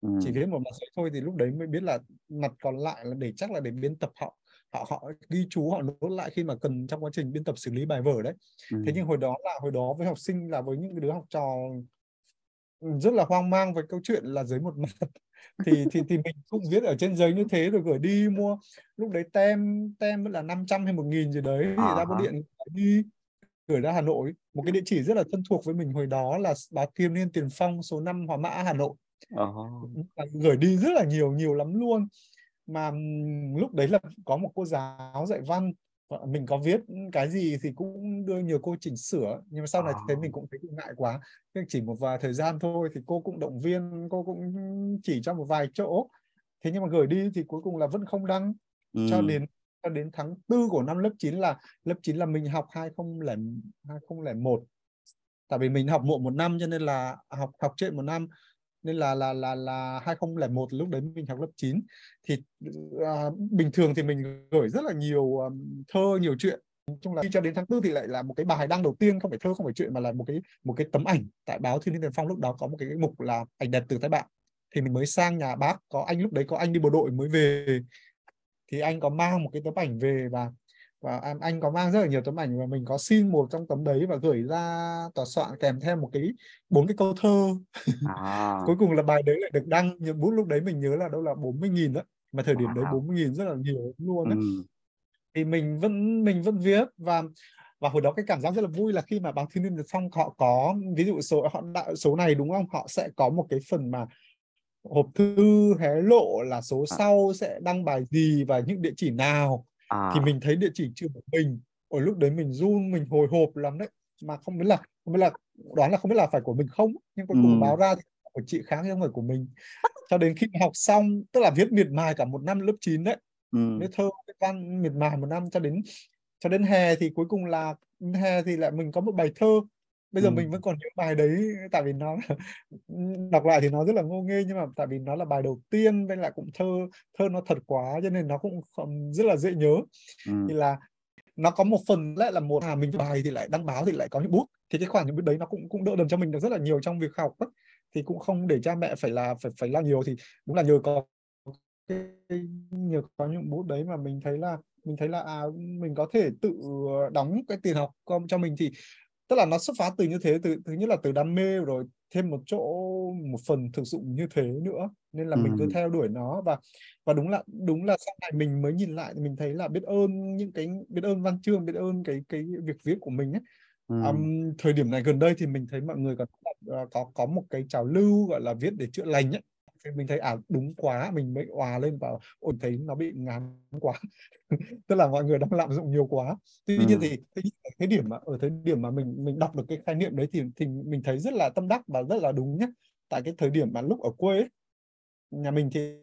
ừ. chỉ viết một mặt thôi thì lúc đấy mới biết là mặt còn lại là để chắc là để biên tập họ họ họ ghi chú họ nốt lại khi mà cần trong quá trình biên tập xử lý bài vở đấy. Ừ. thế nhưng hồi đó là hồi đó với học sinh là với những đứa học trò rất là hoang mang với câu chuyện là dưới một mặt. Thì thì thì mình cũng viết ở trên giấy như thế rồi gửi đi mua. Lúc đấy tem tem là 500 hay một nghìn gì đấy thì ra bưu điện đi gửi ra Hà Nội. Một cái địa chỉ rất là thân thuộc với mình hồi đó là báo Kim Liên Tiền Phong số 5 Hòa Mã Hà Nội uh-huh. gửi đi rất là nhiều nhiều lắm luôn. Mà lúc đấy là có một cô giáo dạy văn. Mình có viết cái gì thì cũng đưa nhiều cô chỉnh sửa. Nhưng mà sau này thấy mình cũng thấy ngại quá. Nhưng chỉ một vài thời gian thôi thì cô cũng động viên cô cũng chỉ cho một vài chỗ. Thế nhưng mà gửi đi thì cuối cùng là vẫn không đăng. Ừ. cho đến cho đến tháng tư của năm lớp 9 là lớp 9 là mình học 2000 2001 tại vì mình học muộn một năm cho nên là học học trễ một năm nên là là là là 2001 lúc đấy mình học lớp 9 thì à, bình thường thì mình gửi rất là nhiều um, thơ nhiều chuyện. Chung là khi cho đến tháng tư thì lại là một cái bài đăng đầu tiên không phải thơ không phải chuyện mà là một cái một cái tấm ảnh tại báo thiên niên tiền phong. Lúc đó có một cái mục là ảnh đẹp từ thái bạn. Thì mình mới sang nhà bác có anh lúc đấy có anh đi bộ đội mới về. Thì anh có mang một cái tấm ảnh về và và anh có mang rất là nhiều tấm ảnh và mình có xin một trong tấm đấy và gửi ra tòa soạn kèm theo một cái bốn cái câu thơ à. cuối cùng là bài đấy lại được đăng nhưng bút lúc đấy mình nhớ là đâu là 40 nghìn đó mà thời điểm wow. đấy 40 nghìn rất là nhiều luôn đấy. Ừ. thì mình vẫn mình vẫn viết và và hồi đó cái cảm giác rất là vui là khi mà báo thiên niên phong họ có ví dụ số họ số này đúng không họ sẽ có một cái phần mà hộp thư hé lộ là số à. sau sẽ đăng bài gì và những địa chỉ nào à. thì mình thấy địa chỉ chưa của mình ở lúc đấy mình run mình hồi hộp lắm đấy mà không biết là không biết là đoán là không biết là phải của mình không nhưng cuối cùng ừ. báo ra thì của chị khác không phải của mình cho đến khi học xong tức là viết miệt mài cả một năm lớp 9 đấy ừ. viết thơ viết văn miệt mài một năm cho đến cho đến hè thì cuối cùng là hè thì lại mình có một bài thơ bây giờ ừ. mình vẫn còn nhớ bài đấy tại vì nó đọc lại thì nó rất là ngô nghê nhưng mà tại vì nó là bài đầu tiên với lại cũng thơ thơ nó thật quá cho nên nó cũng rất là dễ nhớ ừ. thì là nó có một phần lại là một à mình bài thì lại đăng báo thì lại có những bút thì cái khoản những bút đấy nó cũng cũng đỡ đần cho mình được rất là nhiều trong việc học ấy. thì cũng không để cha mẹ phải là phải phải lo nhiều thì đúng là nhờ có nhờ có những bút đấy mà mình thấy là mình thấy là à, mình có thể tự đóng cái tiền học cho mình thì tức là nó xuất phát từ như thế từ thứ nhất là từ đam mê rồi thêm một chỗ một phần thực dụng như thế nữa nên là ừ. mình cứ theo đuổi nó và và đúng là đúng là sau này mình mới nhìn lại thì mình thấy là biết ơn những cái biết ơn văn chương biết ơn cái cái việc viết của mình ấy ừ. um, thời điểm này gần đây thì mình thấy mọi người có có có một cái trào lưu gọi là viết để chữa lành ấy mình thấy à đúng quá mình mới òa lên và ổn thấy nó bị ngán quá. Tức là mọi người đang lạm dụng nhiều quá. Tuy ừ. nhiên thì cái điểm mà ở thời điểm mà mình mình đọc được cái khái niệm đấy thì thì mình thấy rất là tâm đắc và rất là đúng nhé tại cái thời điểm mà lúc ở quê ấy, nhà mình thì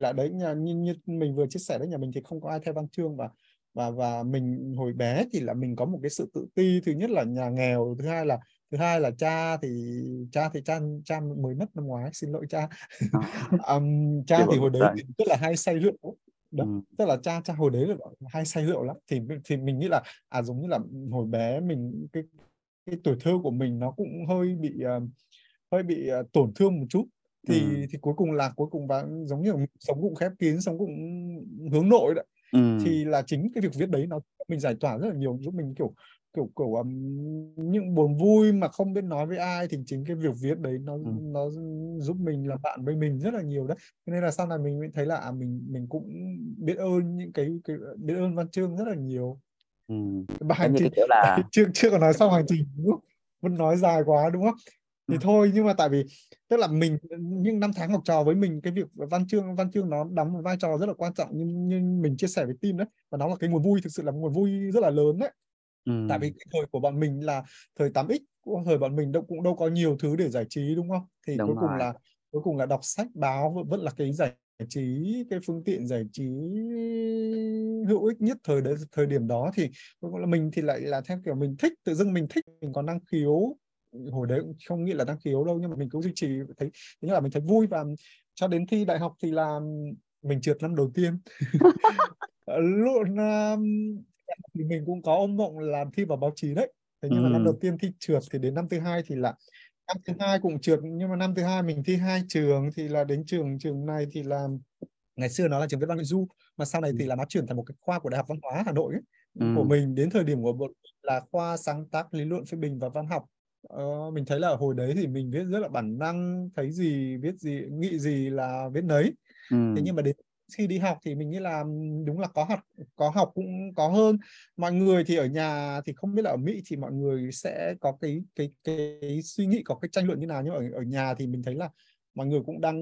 là đấy nhà như, như mình vừa chia sẻ đấy nhà mình thì không có ai theo văn chương và và và mình hồi bé thì là mình có một cái sự tự ti. Thứ nhất là nhà nghèo thứ hai là thứ hai là cha thì cha thì cha cha mới mất năm ngoái xin lỗi cha um, cha thì hồi đấy thì rất là hay say rượu đó ừ. tức là cha cha hồi đấy là hay say rượu lắm thì thì mình nghĩ là à giống như là hồi bé mình cái cái tuổi thơ của mình nó cũng hơi bị uh, hơi bị uh, tổn thương một chút thì ừ. thì cuối cùng là cuối cùng và giống như là sống cũng khép kín sống cũng hướng nội đấy ừ. thì là chính cái việc viết đấy nó mình giải tỏa rất là nhiều giúp mình kiểu kiểu kiểu um, những buồn vui mà không biết nói với ai thì chính cái việc viết đấy nó ừ. nó giúp mình làm bạn với mình rất là nhiều đấy nên là sau này mình thấy là à, mình mình cũng biết ơn những cái, cái biết ơn văn chương rất là nhiều ừ. bài hành trình là chưa chưa còn nói xong hành trình đúng vẫn nói dài quá đúng không thì ừ. thôi nhưng mà tại vì tức là mình những năm tháng học trò với mình cái việc văn chương văn chương nó đóng một vai trò rất là quan trọng như, như mình chia sẻ với team đấy và nó là cái nguồn vui thực sự là một nguồn vui rất là lớn đấy ừ. tại vì cái thời của bọn mình là thời 8x thời bọn mình đâu cũng đâu có nhiều thứ để giải trí đúng không thì đúng cuối rồi. cùng là cuối cùng là đọc sách báo vẫn là cái giải trí cái phương tiện giải trí hữu ích nhất thời đấy thời điểm đó thì là mình thì lại là theo kiểu mình thích tự dưng mình thích mình có năng khiếu hồi đấy cũng không nghĩ là năng khiếu đâu nhưng mà mình cũng duy trì thấy thế là mình thấy vui và cho đến thi đại học thì là mình trượt năm đầu tiên luôn um, thì mình cũng có ôm mộng là thi vào báo chí đấy thế nhưng ừ. mà năm đầu tiên thi trượt thì đến năm thứ hai thì là năm thứ hai cũng trượt nhưng mà năm thứ hai mình thi hai trường thì là đến trường trường này thì là ngày xưa nó là trường viết văn nội du mà sau này thì là nó chuyển thành một cái khoa của đại học văn hóa hà nội ấy, ừ. của mình đến thời điểm của bộ là khoa sáng tác lý luận phê bình và văn học ờ, mình thấy là hồi đấy thì mình viết rất là bản năng thấy gì viết gì nghĩ gì là viết nấy ừ. thế nhưng mà đến khi đi học thì mình nghĩ là đúng là có học có học cũng có hơn. Mọi người thì ở nhà thì không biết là ở Mỹ thì mọi người sẽ có cái cái cái, cái suy nghĩ có cái tranh luận như nào. Nhưng ở ở nhà thì mình thấy là mọi người cũng đang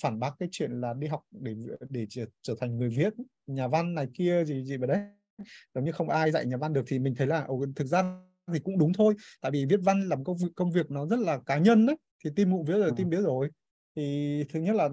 phản bác cái chuyện là đi học để để trở, trở thành người viết nhà văn này kia gì gì vậy đấy. Giống như không ai dạy nhà văn được thì mình thấy là ồ, thực ra thì cũng đúng thôi. Tại vì viết văn làm công việc công việc nó rất là cá nhân đấy thì tim bụng viết rồi tim biết rồi thì thứ nhất là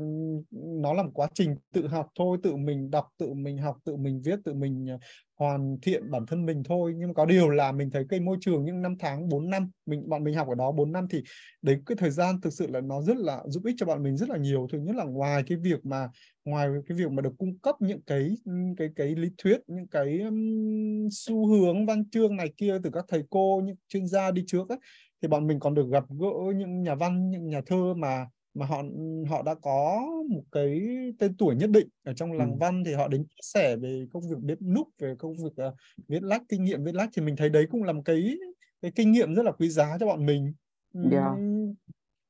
nó là một quá trình tự học thôi tự mình đọc tự mình học tự mình viết tự mình ờ, hoàn thiện bản thân mình thôi. Nhưng mà có điều là mình thấy cái môi trường những năm tháng 4 năm mình bọn mình học ở đó 4 năm thì đấy cái thời gian thực sự là nó rất là giúp ích cho bọn mình rất là nhiều. Thứ nhất là ngoài cái việc mà ngoài cái việc mà được cung cấp những cái cái cái lý thuyết những cái um, xu hướng văn chương này kia từ các thầy cô những chuyên gia đi trước ấy, thì bọn mình còn được gặp gỡ những nhà văn những nhà thơ mà mà họ họ đã có một cái tên tuổi nhất định ở trong làng ừ. văn thì họ đến chia sẻ về công việc bếp núc về công việc uh, viết lách kinh nghiệm viết lách thì mình thấy đấy cũng là một cái cái kinh nghiệm rất là quý giá cho bọn mình yeah. Dạ.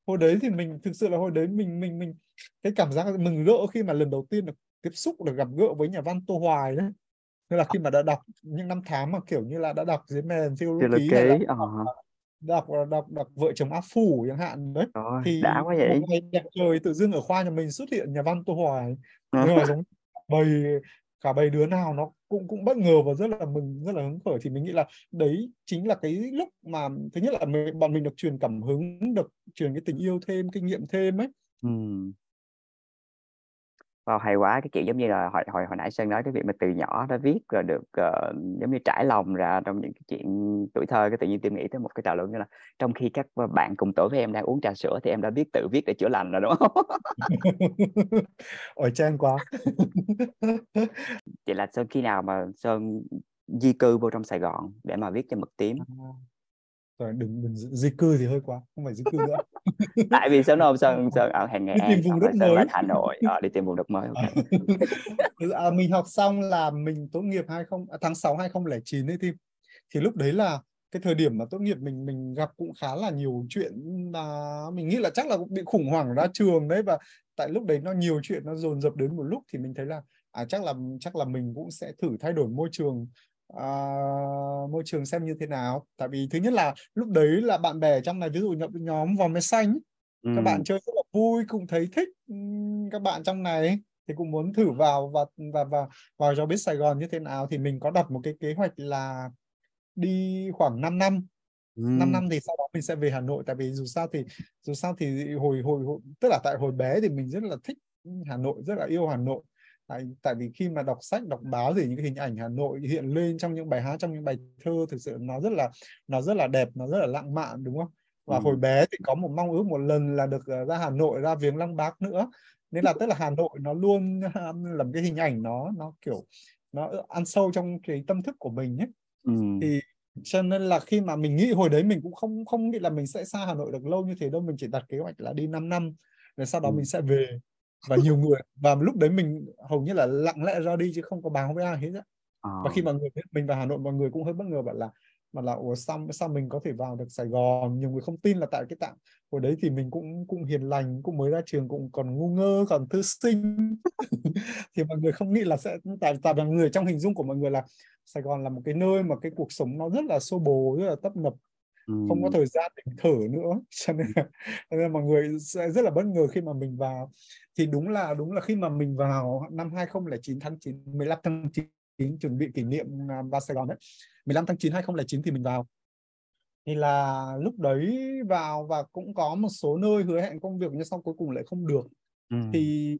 hồi đấy thì mình thực sự là hồi đấy mình mình mình cái cảm giác mừng rỡ khi mà lần đầu tiên được tiếp xúc được gặp gỡ với nhà văn Tô Hoài đấy nên là khi mà đã đọc những năm tháng mà kiểu như là đã đọc dưới mền phiêu lưu ký là uh-huh đọc đọc đọc vợ chồng áp phủ chẳng hạn đấy. Rồi, thì đã quá vậy. ngày đẹp trời tự dưng ở khoa nhà mình xuất hiện nhà văn tô hoài. Nhưng mà giống bầy cả bầy đứa nào nó cũng cũng bất ngờ và rất là mừng rất là hứng khởi. Thì mình nghĩ là đấy chính là cái lúc mà thứ nhất là mình, bọn mình được truyền cảm hứng được truyền cái tình yêu thêm kinh nghiệm thêm ấy. Ừ. Wow, hay quá cái kiểu giống như là hồi hồi hồi nãy Sơn nói cái việc mà từ nhỏ đã viết rồi được uh, giống như trải lòng ra trong những cái chuyện tuổi thơ cái tự nhiên tìm nghĩ tới một cái trào lưu như là trong khi các bạn cùng tuổi với em đang uống trà sữa thì em đã biết tự viết để chữa lành rồi đúng không? Ôi chen quá. Vậy là Sơn khi nào mà Sơn di cư vô trong Sài Gòn để mà viết cho mực tím? Rồi đừng đừng di cư thì hơi quá không phải di cư nữa. Tại vì sơn hôm sơn sơn ở hàng đi tìm vùng đất mới. hà nội à, đi tìm vùng đất mới okay. à, mình học xong là mình tốt nghiệp 20 à, tháng 6 2009 ấy thì thì lúc đấy là cái thời điểm mà tốt nghiệp mình mình gặp cũng khá là nhiều chuyện là mình nghĩ là chắc là bị khủng hoảng ra trường đấy và tại lúc đấy nó nhiều chuyện nó dồn dập đến một lúc thì mình thấy là à chắc là chắc là mình cũng sẽ thử thay đổi môi trường à, môi trường xem như thế nào tại vì thứ nhất là lúc đấy là bạn bè trong này ví dụ nhập nhóm vòng máy xanh ừ. các bạn chơi rất là vui cũng thấy thích các bạn trong này thì cũng muốn thử vào và và và vào cho biết Sài Gòn như thế nào thì mình có đặt một cái kế hoạch là đi khoảng 5 năm ừ. 5 năm thì sau đó mình sẽ về Hà Nội tại vì dù sao thì dù sao thì hồi hồi, hồi tức là tại hồi bé thì mình rất là thích Hà Nội rất là yêu Hà Nội tại, tại vì khi mà đọc sách đọc báo thì những cái hình ảnh Hà Nội hiện lên trong những bài hát trong những bài thơ thực sự nó rất là nó rất là đẹp nó rất là lãng mạn đúng không và ừ. hồi bé thì có một mong ước một lần là được ờ, ra Hà Nội ra viếng Lăng Bác nữa nên là tức là Hà Nội nó luôn là một cái hình ảnh nó nó kiểu nó ăn sâu trong cái tâm thức của mình ấy ừ. thì cho nên là khi mà mình nghĩ hồi đấy mình cũng không không nghĩ là mình sẽ xa Hà Nội được lâu như thế đâu mình chỉ đặt kế hoạch là đi 5 năm rồi sau đó ừ. mình sẽ về và nhiều người và lúc đấy mình hầu như là lặng lẽ ra đi chứ không có báo với ai hết á. À. và khi mà người mình vào Hà Nội mọi người cũng hơi bất ngờ bảo là mà là ủa sao sao mình có thể vào được Sài Gòn? Nhiều người không tin là tại cái tạng hồi đấy thì mình cũng cũng hiền lành cũng mới ra trường cũng còn ngu ngơ còn thư sinh. Thì mọi người không nghĩ là sẽ tại tại là người trong hình dung của mọi người là Sài Gòn là một cái nơi mà cái cuộc sống nó rất là xô bồ rất là tấp nập không có thời gian để thở nữa. Cho nên là, nên là mọi người sẽ rất là bất ngờ khi mà mình vào thì đúng là đúng là khi mà mình vào năm 2009 tháng 9 15 tháng 9 chuẩn bị kỷ niệm à, vào Sài Gòn đấy 15 tháng 9 2009 thì mình vào thì là lúc đấy vào và cũng có một số nơi hứa hẹn công việc nhưng sau cuối cùng lại không được ừ. thì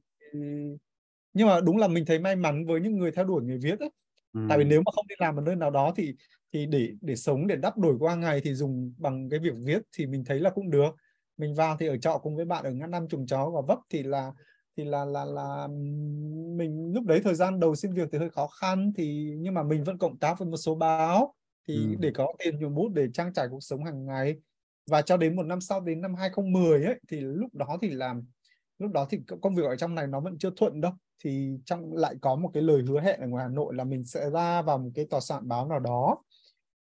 nhưng mà đúng là mình thấy may mắn với những người theo đuổi nghề viết ấy. Ừ. tại vì nếu mà không đi làm ở nơi nào đó thì thì để để sống để đắp đổi qua ngày thì dùng bằng cái việc viết thì mình thấy là cũng được mình vào thì ở trọ cùng với bạn ở ngã năm trùng chó và vấp thì là thì là là là mình lúc đấy thời gian đầu xin việc thì hơi khó khăn thì nhưng mà mình vẫn cộng tác với một số báo thì ừ. để có tiền nhuộm bút để trang trải cuộc sống hàng ngày. Và cho đến một năm sau đến năm 2010 ấy thì lúc đó thì làm lúc đó thì công việc ở trong này nó vẫn chưa thuận đâu. Thì trong lại có một cái lời hứa hẹn ở ngoài Hà Nội là mình sẽ ra vào một cái tòa soạn báo nào đó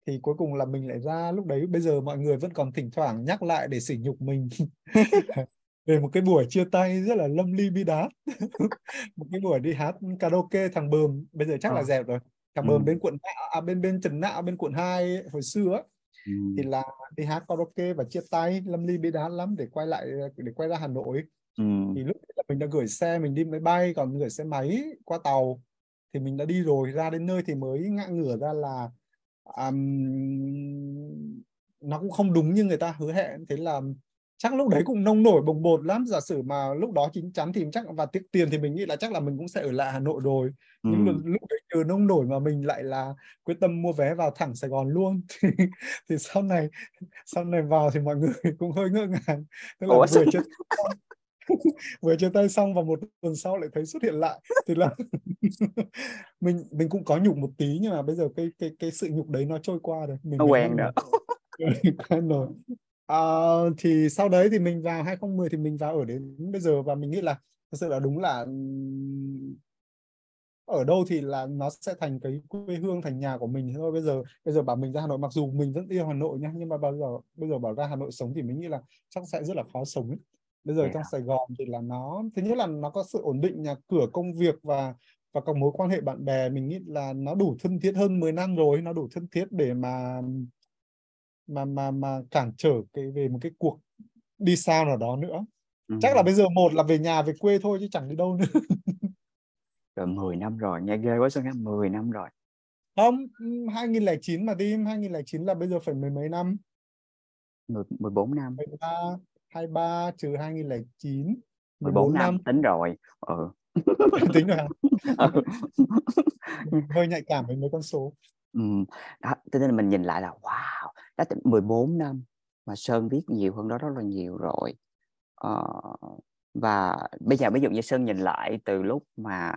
thì cuối cùng là mình lại ra lúc đấy bây giờ mọi người vẫn còn thỉnh thoảng nhắc lại để sỉ nhục mình về một cái buổi chia tay rất là lâm ly bi đát một cái buổi đi hát karaoke thằng bờm bây giờ chắc à. là dẹp rồi thằng ừ. bờm bên quận à, bên bên trần nạo bên quận 2 hồi xưa ấy, ừ. thì là đi hát karaoke và chia tay lâm ly bi đát lắm để quay lại để quay ra hà nội ừ. thì lúc là mình đã gửi xe mình đi máy bay còn gửi xe máy qua tàu thì mình đã đi rồi ra đến nơi thì mới ngã ngửa ra là um, nó cũng không đúng như người ta hứa hẹn. Thế là chắc lúc đấy cũng nông nổi bồng bột lắm. Giả sử mà lúc đó chín chắn thì chắc và tiếc tiền thì mình nghĩ là chắc là mình cũng sẽ ở lại Hà Nội rồi. Ừ. nhưng mà lúc đấy nhờ nông nổi mà mình lại là quyết tâm mua vé vào thẳng Sài Gòn luôn. Thì, thì sau này sau này vào thì mọi người cũng hơi ngỡ ngàng. Tức là Ủa, vừa chưa vừa chia tay xong và một tuần sau lại thấy xuất hiện lại. Thì là mình mình cũng có nhục một tí nhưng mà bây giờ cái cái cái sự nhục đấy nó trôi qua rồi. Mình nó quen rồi. Quen rồi. À, thì sau đấy thì mình vào 2010 thì mình vào ở đến bây giờ và mình nghĩ là thật sự là đúng là ở đâu thì là nó sẽ thành cái quê hương thành nhà của mình thôi. Bây giờ bây giờ bảo mình ra Hà Nội mặc dù mình vẫn yêu Hà Nội nha nhưng mà bây giờ bây giờ bảo ra Hà Nội sống thì mình nghĩ là chắc sẽ rất là khó sống ấy bây giờ yeah. trong Sài Gòn thì là nó thứ nhất là nó có sự ổn định nhà cửa công việc và và các mối quan hệ bạn bè. Mình nghĩ là nó đủ thân thiết hơn 10 năm rồi nó đủ thân thiết để mà mà mà mà cản trở cái về một cái cuộc đi xa nào đó nữa. Ừ. chắc là bây giờ một là về nhà về quê thôi chứ chẳng đi đâu nữa. Rồi 10 năm rồi nghe ghê quá sao nghe 10 năm rồi. Không 2009 mà đi 2009 là bây giờ phải mười mấy năm? 14 năm. 13 23 trừ 2009 14, 14 năm. năm tính rồi ừ. tính rồi hả? ừ. hơi nhạy cảm với mấy con số ừ. đó cho nên là mình nhìn lại là wow đó 14 năm mà Sơn biết nhiều hơn đó rất là nhiều rồi ờ, và bây giờ ví dụ như Sơn nhìn lại từ lúc mà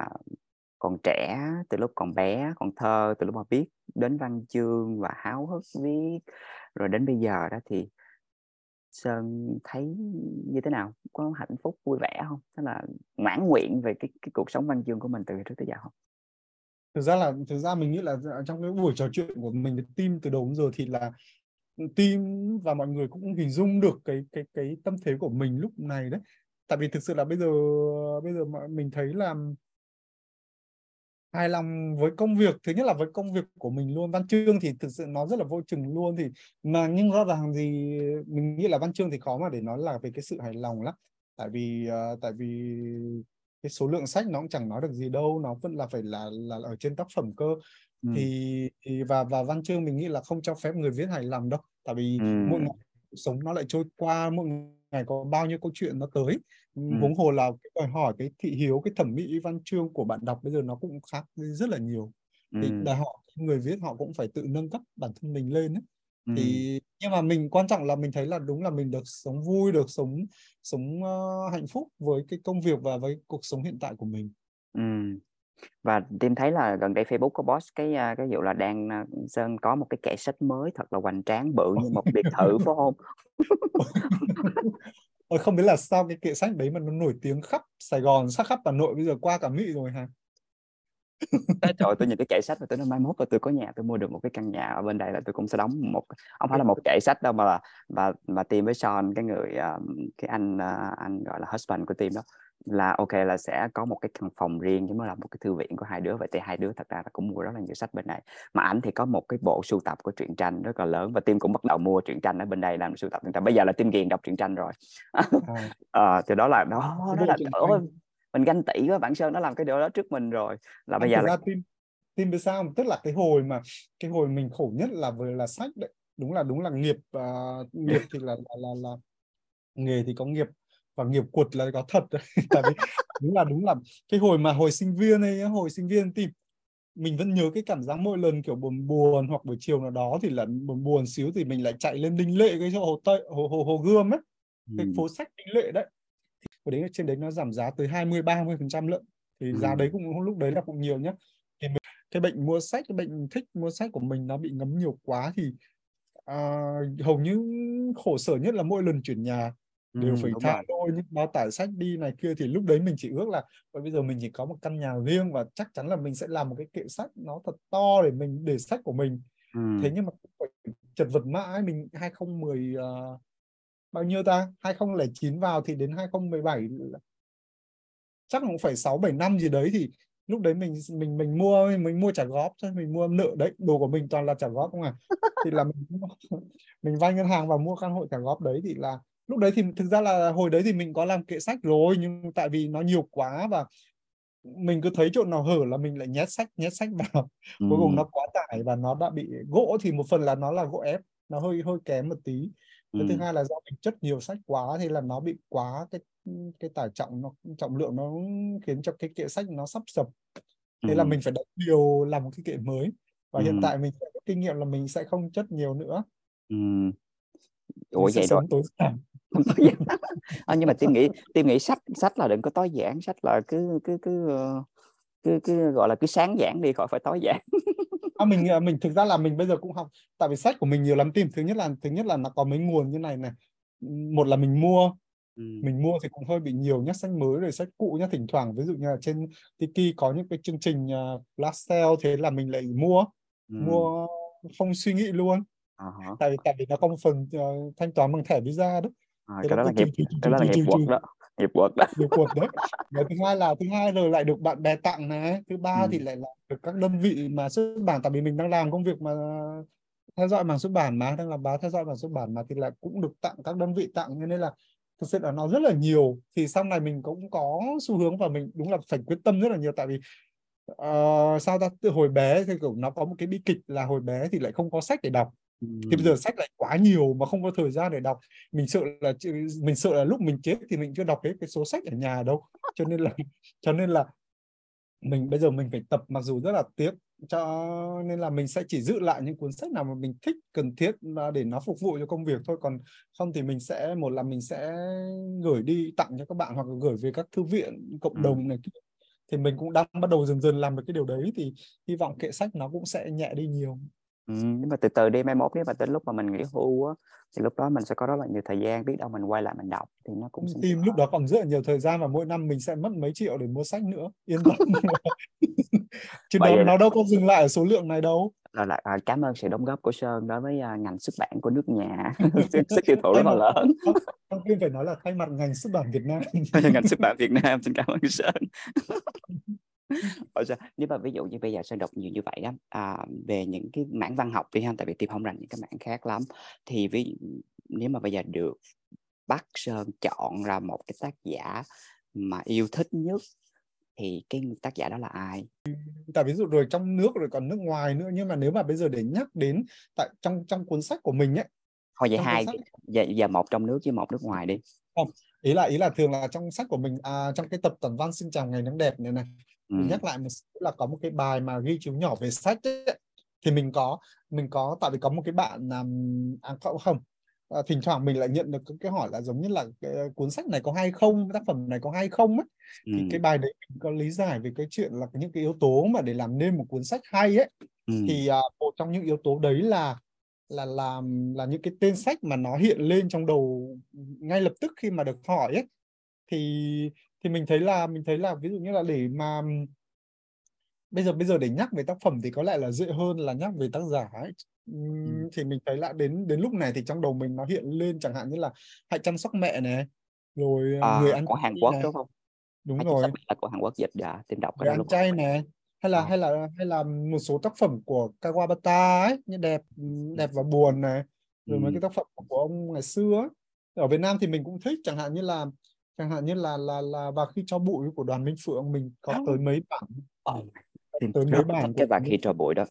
còn trẻ từ lúc còn bé còn thơ từ lúc mà biết đến văn chương và háo hức viết rồi đến bây giờ đó thì Sơn thấy như thế nào? Có hạnh phúc, vui vẻ không? Tức là mãn nguyện về cái cái cuộc sống văn chương của mình từ trước tới giờ không? Thực ra là thực ra mình nghĩ là trong cái buổi trò chuyện của mình với team từ đầu đến giờ thì là team và mọi người cũng hình dung được cái cái cái tâm thế của mình lúc này đấy. Tại vì thực sự là bây giờ bây giờ mình thấy là hài lòng với công việc. Thứ nhất là với công việc của mình luôn. Văn chương thì thực sự nó rất là vô chừng luôn thì mà nhưng rõ ràng thì mình nghĩ là văn chương thì khó mà để nói là về cái sự hài lòng lắm. Tại vì uh, tại vì cái số lượng sách nó cũng chẳng nói được gì đâu nó vẫn là phải là là ở trên tác phẩm cơ. Ừ. thì, thì và và văn chương mình nghĩ là không cho phép người viết hài lòng đâu. Tại vì ừ. mỗi ngày sống nó lại trôi qua mỗi ngày có bao nhiêu câu chuyện nó tới ừ. huống hồ là cái đòi hỏi cái thị hiếu cái thẩm mỹ văn chương của bạn đọc bây giờ nó cũng khác rất là nhiều ừ. thì đòi họ người viết họ cũng phải tự nâng cấp bản thân mình lên ấy. Ừ. thì nhưng mà mình quan trọng là mình thấy là đúng là mình được sống vui được sống sống uh, hạnh phúc với cái công việc và với cuộc sống hiện tại của mình ừ và tim thấy là gần đây Facebook có post cái à, cái vụ là đang à, Sơn có một cái kệ sách mới thật là hoành tráng bự như một biệt thự phải không? Ôi không biết là sao cái kệ sách đấy mà nó nổi tiếng khắp Sài Gòn, sát khắp Hà Nội bây giờ qua cả Mỹ rồi hả? trời tôi nhìn cái kệ sách và tôi nói mai mốt là tôi có nhà tôi mua được một cái căn nhà ở bên đây là tôi cũng sẽ đóng một không phải là một kệ sách đâu mà là và mà tìm với Sean cái người à, cái anh à, anh gọi là husband của team đó là ok là sẽ có một cái căn phòng riêng chứ mới là một cái thư viện của hai đứa. Vậy thì hai đứa thật ra là cũng mua rất là nhiều sách bên này. Mà ảnh thì có một cái bộ sưu tập của truyện tranh rất là lớn và tim cũng bắt đầu mua truyện tranh ở bên đây làm sưu tập truyện tranh. Bây giờ là tim ghiền đọc truyện tranh rồi. À. à, thì đó là đó đó là ôi, mình ganh tị với bản sơn nó làm cái điều đó trước mình rồi. Là bây giờ là tim tim biết sao? Tức là cái hồi mà cái hồi mình khổ nhất là vừa là sách đấy. Đúng là đúng là nghiệp uh, nghiệp thì là là, là là nghề thì có nghiệp và nghiệp quật là có thật tại vì đúng là đúng là cái hồi mà hồi sinh viên ấy hồi sinh viên thì mình vẫn nhớ cái cảm giác mỗi lần kiểu buồn buồn hoặc buổi chiều nào đó thì là buồn buồn xíu thì mình lại chạy lên đinh lệ cái chỗ hồ tây hồ hồ hồ gươm ấy. Cái ừ. phố sách đinh lệ đấy. Hồi đấy trên đấy nó giảm giá tới 20 30 phần trăm lận. Thì ừ. giá đấy cũng lúc đấy là cũng nhiều nhá. Thì mình, cái bệnh mua sách cái bệnh thích mua sách của mình nó bị ngấm nhiều quá thì uh, hầu như khổ sở nhất là mỗi lần chuyển nhà đều ừ, phải tha đôi những bao tải sách đi này kia thì lúc đấy mình chỉ ước là bây giờ mình chỉ có một căn nhà riêng và chắc chắn là mình sẽ làm một cái kệ sách nó thật to để mình để sách của mình. Ừ. thế nhưng mà chật vật mãi mình 2010 uh, bao nhiêu ta? 2009 vào thì đến 2017 chắc cũng phải 6 7 năm gì đấy thì lúc đấy mình mình mình mua mình mua trả góp thôi mình mua nợ đấy đồ của mình toàn là trả góp không à? Thì là mình mình vay ngân hàng và mua căn hộ trả góp đấy thì là lúc đấy thì thực ra là hồi đấy thì mình có làm kệ sách rồi nhưng tại vì nó nhiều quá và mình cứ thấy chỗ nào hở là mình lại nhét sách nhét sách vào ừ. cuối cùng nó quá tải và nó đã bị gỗ thì một phần là nó là gỗ ép nó hơi hơi kém một tí ừ. thứ hai là do mình chất nhiều sách quá thì là nó bị quá cái cái tải trọng nó trọng lượng nó khiến cho cái kệ sách nó sắp sập thế ừ. là mình phải đánh điều làm một cái kệ mới và ừ. hiện tại mình sẽ có kinh nghiệm là mình sẽ không chất nhiều nữa ừ. Ủa vậy rồi. tối giản à, nhưng mà tim nghĩ tim nghĩ sách sách là đừng có tối giản sách là cứ cứ cứ ờ, cứ, cứ gọi là cứ sáng giản đi khỏi phải tối giản à, mình ờ, mình thực ra là mình bây giờ cũng học tại vì sách của mình nhiều lắm tim thứ nhất là thứ nhất là nó có mấy nguồn như này này. Một là mình mua ừ. mình mua thì cũng hơi bị nhiều nhá sách mới rồi sách cũ nhá thỉnh thoảng. Ví dụ như là trên Tiki có những cái chương trình uh, flash sale thế là mình lại mua ừ. mua không suy nghĩ luôn uh-huh. tại vì tại vì nó có một phần uh, thanh toán bằng thẻ visa đó. À, cái đó là nghiệp cái đó là nghiệp quật đó. Nghiệp quật đó. Nghiệp quật đấy. Và thứ hai là thứ hai rồi lại được bạn bè tặng này. Thứ ba ừ. thì lại là được các đơn vị mà xuất bản. Tại vì mình đang làm công việc mà theo dõi mảng xuất bản mà đang làm báo theo dõi mảng xuất bản mà thì lại cũng được tặng các đơn vị tặng. Cho nên là thực sự là nó rất là nhiều. Thì sau này mình cũng có xu hướng và mình đúng là phải quyết tâm rất là nhiều. Tại vì uh, sao ta? Từ hồi bé thì kiểu nó có một cái bi kịch là hồi bé thì lại không có sách để đọc thì bây giờ sách lại quá nhiều mà không có thời gian để đọc. Mình sợ là mình sợ là lúc mình chết thì mình chưa đọc cái cái số sách ở nhà đâu. Cho nên là cho nên là mình bây giờ mình phải tập mặc dù rất là tiếc cho nên là mình sẽ chỉ giữ lại những cuốn sách nào mà mình thích cần thiết để nó phục vụ cho công việc thôi. Còn không thì mình sẽ một là mình sẽ gửi đi tặng cho các bạn hoặc là gửi về các thư viện cộng đồng này thì mình cũng đang bắt đầu dần dần làm được cái điều đấy thì hy vọng kệ sách nó cũng sẽ nhẹ đi nhiều Ừ, nhưng mà từ từ đi mai mốt nếu mà tới lúc mà mình nghỉ hưu á thì lúc đó mình sẽ có rất là nhiều thời gian biết đâu mình quay lại mình đọc thì nó cũng tìm lúc đó còn rất là nhiều thời gian và mỗi năm mình sẽ mất mấy triệu để mua sách nữa yên tâm. Chứ nó, nó đâu có dừng lại ở số lượng này đâu. Là, là à, cảm ơn sự đóng góp của Sơn đối với uh, ngành xuất bản của nước nhà sức tiêu thụ rất là lớn. Không phải nói là thay mặt ngành xuất bản Việt Nam. Ngành xuất bản Việt Nam xin cảm ơn Sơn Sao? Nếu mà ví dụ như bây giờ Sơn đọc nhiều như vậy đó à, về những cái mảng văn học đi ha tại vì tìm không rành những cái mảng khác lắm thì ví nếu mà bây giờ được bắt Sơn chọn ra một cái tác giả mà yêu thích nhất thì cái tác giả đó là ai? Tại ví dụ rồi trong nước rồi còn nước ngoài nữa nhưng mà nếu mà bây giờ để nhắc đến tại trong trong cuốn sách của mình ấy thôi vậy hai sách... giờ, giờ một trong nước với một nước ngoài đi không ý là ý là thường là trong sách của mình à, trong cái tập toàn văn xin chào ngày nắng đẹp này này ừ. mình nhắc lại một là có một cái bài mà ghi chú nhỏ về sách ấy, thì mình có mình có tại vì có một cái bạn làm à, không, không à, thỉnh thoảng mình lại nhận được cái hỏi là giống như là cái cuốn sách này có hay không tác phẩm này có hay không ấy ừ. thì cái bài đấy mình có lý giải về cái chuyện là những cái yếu tố mà để làm nên một cuốn sách hay ấy ừ. thì uh, một trong những yếu tố đấy là là làm là những cái tên sách mà nó hiện lên trong đầu ngay lập tức khi mà được hỏi ấy thì thì mình thấy là mình thấy là ví dụ như là để mà bây giờ bây giờ để nhắc về tác phẩm thì có lẽ là dễ hơn là nhắc về tác giả ấy. Ừ. thì mình thấy là đến đến lúc này thì trong đầu mình nó hiện lên chẳng hạn như là hãy chăm sóc mẹ này rồi à, người ăn của Hàn Quốc này. đúng không đúng hãy rồi là của Hàn Quốc dịch dạ tìm đọc cái đó ăn chay này hay là à. hay là hay là một số tác phẩm của Kawabata ấy như đẹp đẹp và buồn này rồi ừ. mấy cái tác phẩm của ông ngày xưa ấy. ở Việt Nam thì mình cũng thích chẳng hạn như là chẳng hạn như là là là và khi cho bụi của đoàn Minh Phượng mình có tới mấy bản oh, tới mấy bản cái và khi cho bụi đó.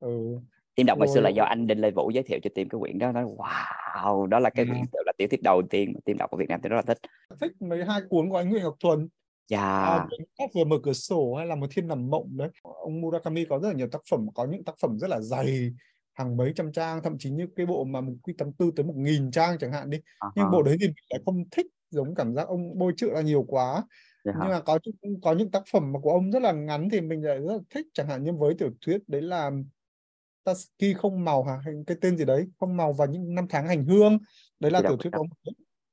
Ừ. Tim đọc hồi xưa là do anh Đinh Lê Vũ giới thiệu cho Tim cái quyển đó nói wow đó là cái quyển là tiểu thuyết đầu tiên mà Tim đọc ở Việt Nam tôi rất là thích. Thích mấy hai cuốn của anh Nguyễn Ngọc Thuần? Yeah. À, tác vừa mở cửa sổ hay là một thiên nằm mộng đấy. Ông Murakami có rất là nhiều tác phẩm có những tác phẩm rất là dày hàng mấy trăm trang thậm chí như cái bộ mà một quy tâm tư tới một nghìn trang chẳng hạn đi. Uh-huh. nhưng bộ đấy thì mình lại không thích giống cảm giác ông bôi chữa là nhiều quá. Dạ nhưng mà có có những tác phẩm mà của ông rất là ngắn thì mình lại rất là thích. Chẳng hạn như với tiểu thuyết đấy là Tasky không màu hả? Cái tên gì đấy? Không màu và những năm tháng hành hương. Đấy là tiểu thuyết của ông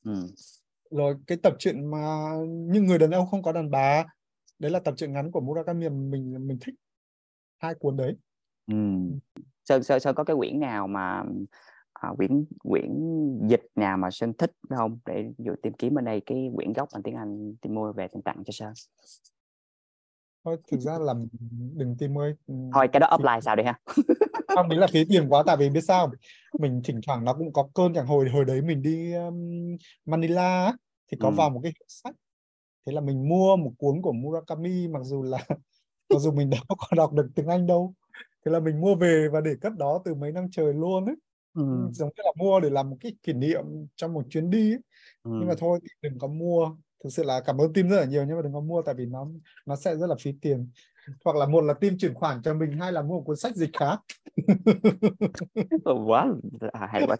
Ừ. rồi cái tập truyện mà những người đàn ông không có đàn bà. Đấy là tập truyện ngắn của Murakami mình mình thích. Hai cuốn đấy. Ừ. Sơn Sơn Sơn có cái quyển nào mà à, quyển quyển dịch nào mà Sơn thích không? Để dụ tìm kiếm bên đây cái quyển gốc bằng tiếng Anh tìm mua về tìm tặng cho Sơn. Thôi thực ra là đừng tìm ơi thôi cái đó Thì- offline sao đi ha? Không nghĩ là phí tiền quá tại vì biết sao mình thỉnh thoảng nó cũng có cơn chẳng hồi hồi đấy mình đi um, Manila thì có Ừ. vào một cái hiệu sách. Thế là mình mua một cuốn của Murakami mặc dù là mặc dù mình đâu có đọc được tiếng Anh đâu. Thế là mình mua về và để cất đó từ mấy năm trời luôn ấy ừ. giống như là mua để làm một cái kỷ niệm trong một chuyến đi ấy. Ừ. nhưng mà thôi đừng có mua thực sự là cảm ơn team rất là nhiều nhưng mà đừng có mua tại vì nó nó sẽ rất là phí tiền hoặc là một là team chuyển khoản cho mình hai là mua một cuốn sách dịch khác quá à, hay quá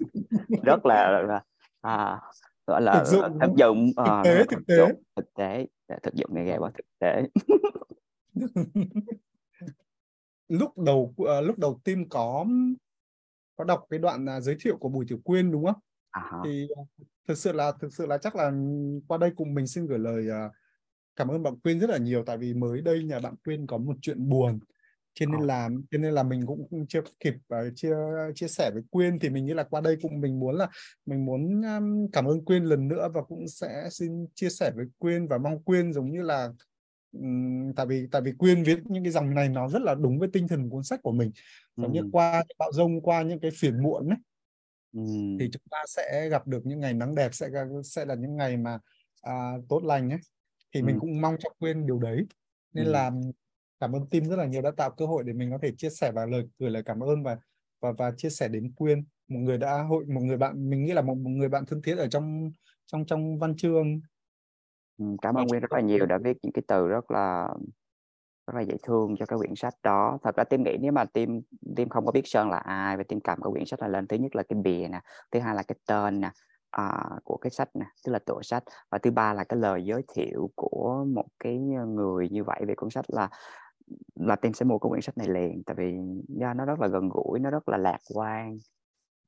rất là, là à, gọi là Thực dụng, thực dụng ờ, tế, rất là thực tế. dụng, thực tế thực dụng nghe ghê quá thực tế lúc đầu ờ, lúc đầu team có có đọc cái đoạn à, giới thiệu của Bùi Tiểu Quyên đúng không? À, thì ờ, thực sự là thực sự là chắc là qua đây cùng mình xin gửi lời à, cảm ơn bạn Quyên rất là nhiều. Tại vì mới đây nhà bạn Quyên có một chuyện buồn. Cho nên Ờ. là cho nên là mình cũng chưa kịp uh, chia chia sẻ với Quyên. Thì mình nghĩ là qua đây cũng mình muốn là mình muốn um, cảm ơn Quyên lần nữa và cũng sẽ xin chia sẻ với Quyên và mong Quyên giống như là tại vì tại vì Quyên viết những cái dòng này nó rất là đúng với tinh thần cuốn sách của mình giống như Ừ. qua những bão rông qua những cái phiền muộn ấy Ừ. thì chúng ta sẽ gặp được những ngày nắng đẹp sẽ sẽ là những ngày mà à, tốt lành ấy thì mình Ừ. cũng mong cho Quyên điều đấy nên Ừ. là cảm ơn team rất là nhiều đã tạo cơ hội để mình có thể chia sẻ và lời gửi lời cảm ơn và và và chia sẻ đến Quyên một người đã hội một người bạn mình nghĩ là một, một người bạn thân thiết ở trong trong trong văn chương cảm Và ơn Nguyên rất là nhiều đã viết những cái từ rất là rất là dễ thương cho cái quyển sách đó. Thật ra tim nghĩ nếu mà tim tim không có biết sơn là ai và tim cầm cái quyển sách này lên thứ nhất là cái bìa nè thứ hai là cái tên nè à, của cái sách nè tức là tựa sách và thứ ba là cái lời giới thiệu của một cái người như vậy về cuốn sách là là tim sẽ mua cái quyển sách này liền tại vì do nó rất là gần gũi nó rất là lạc quan.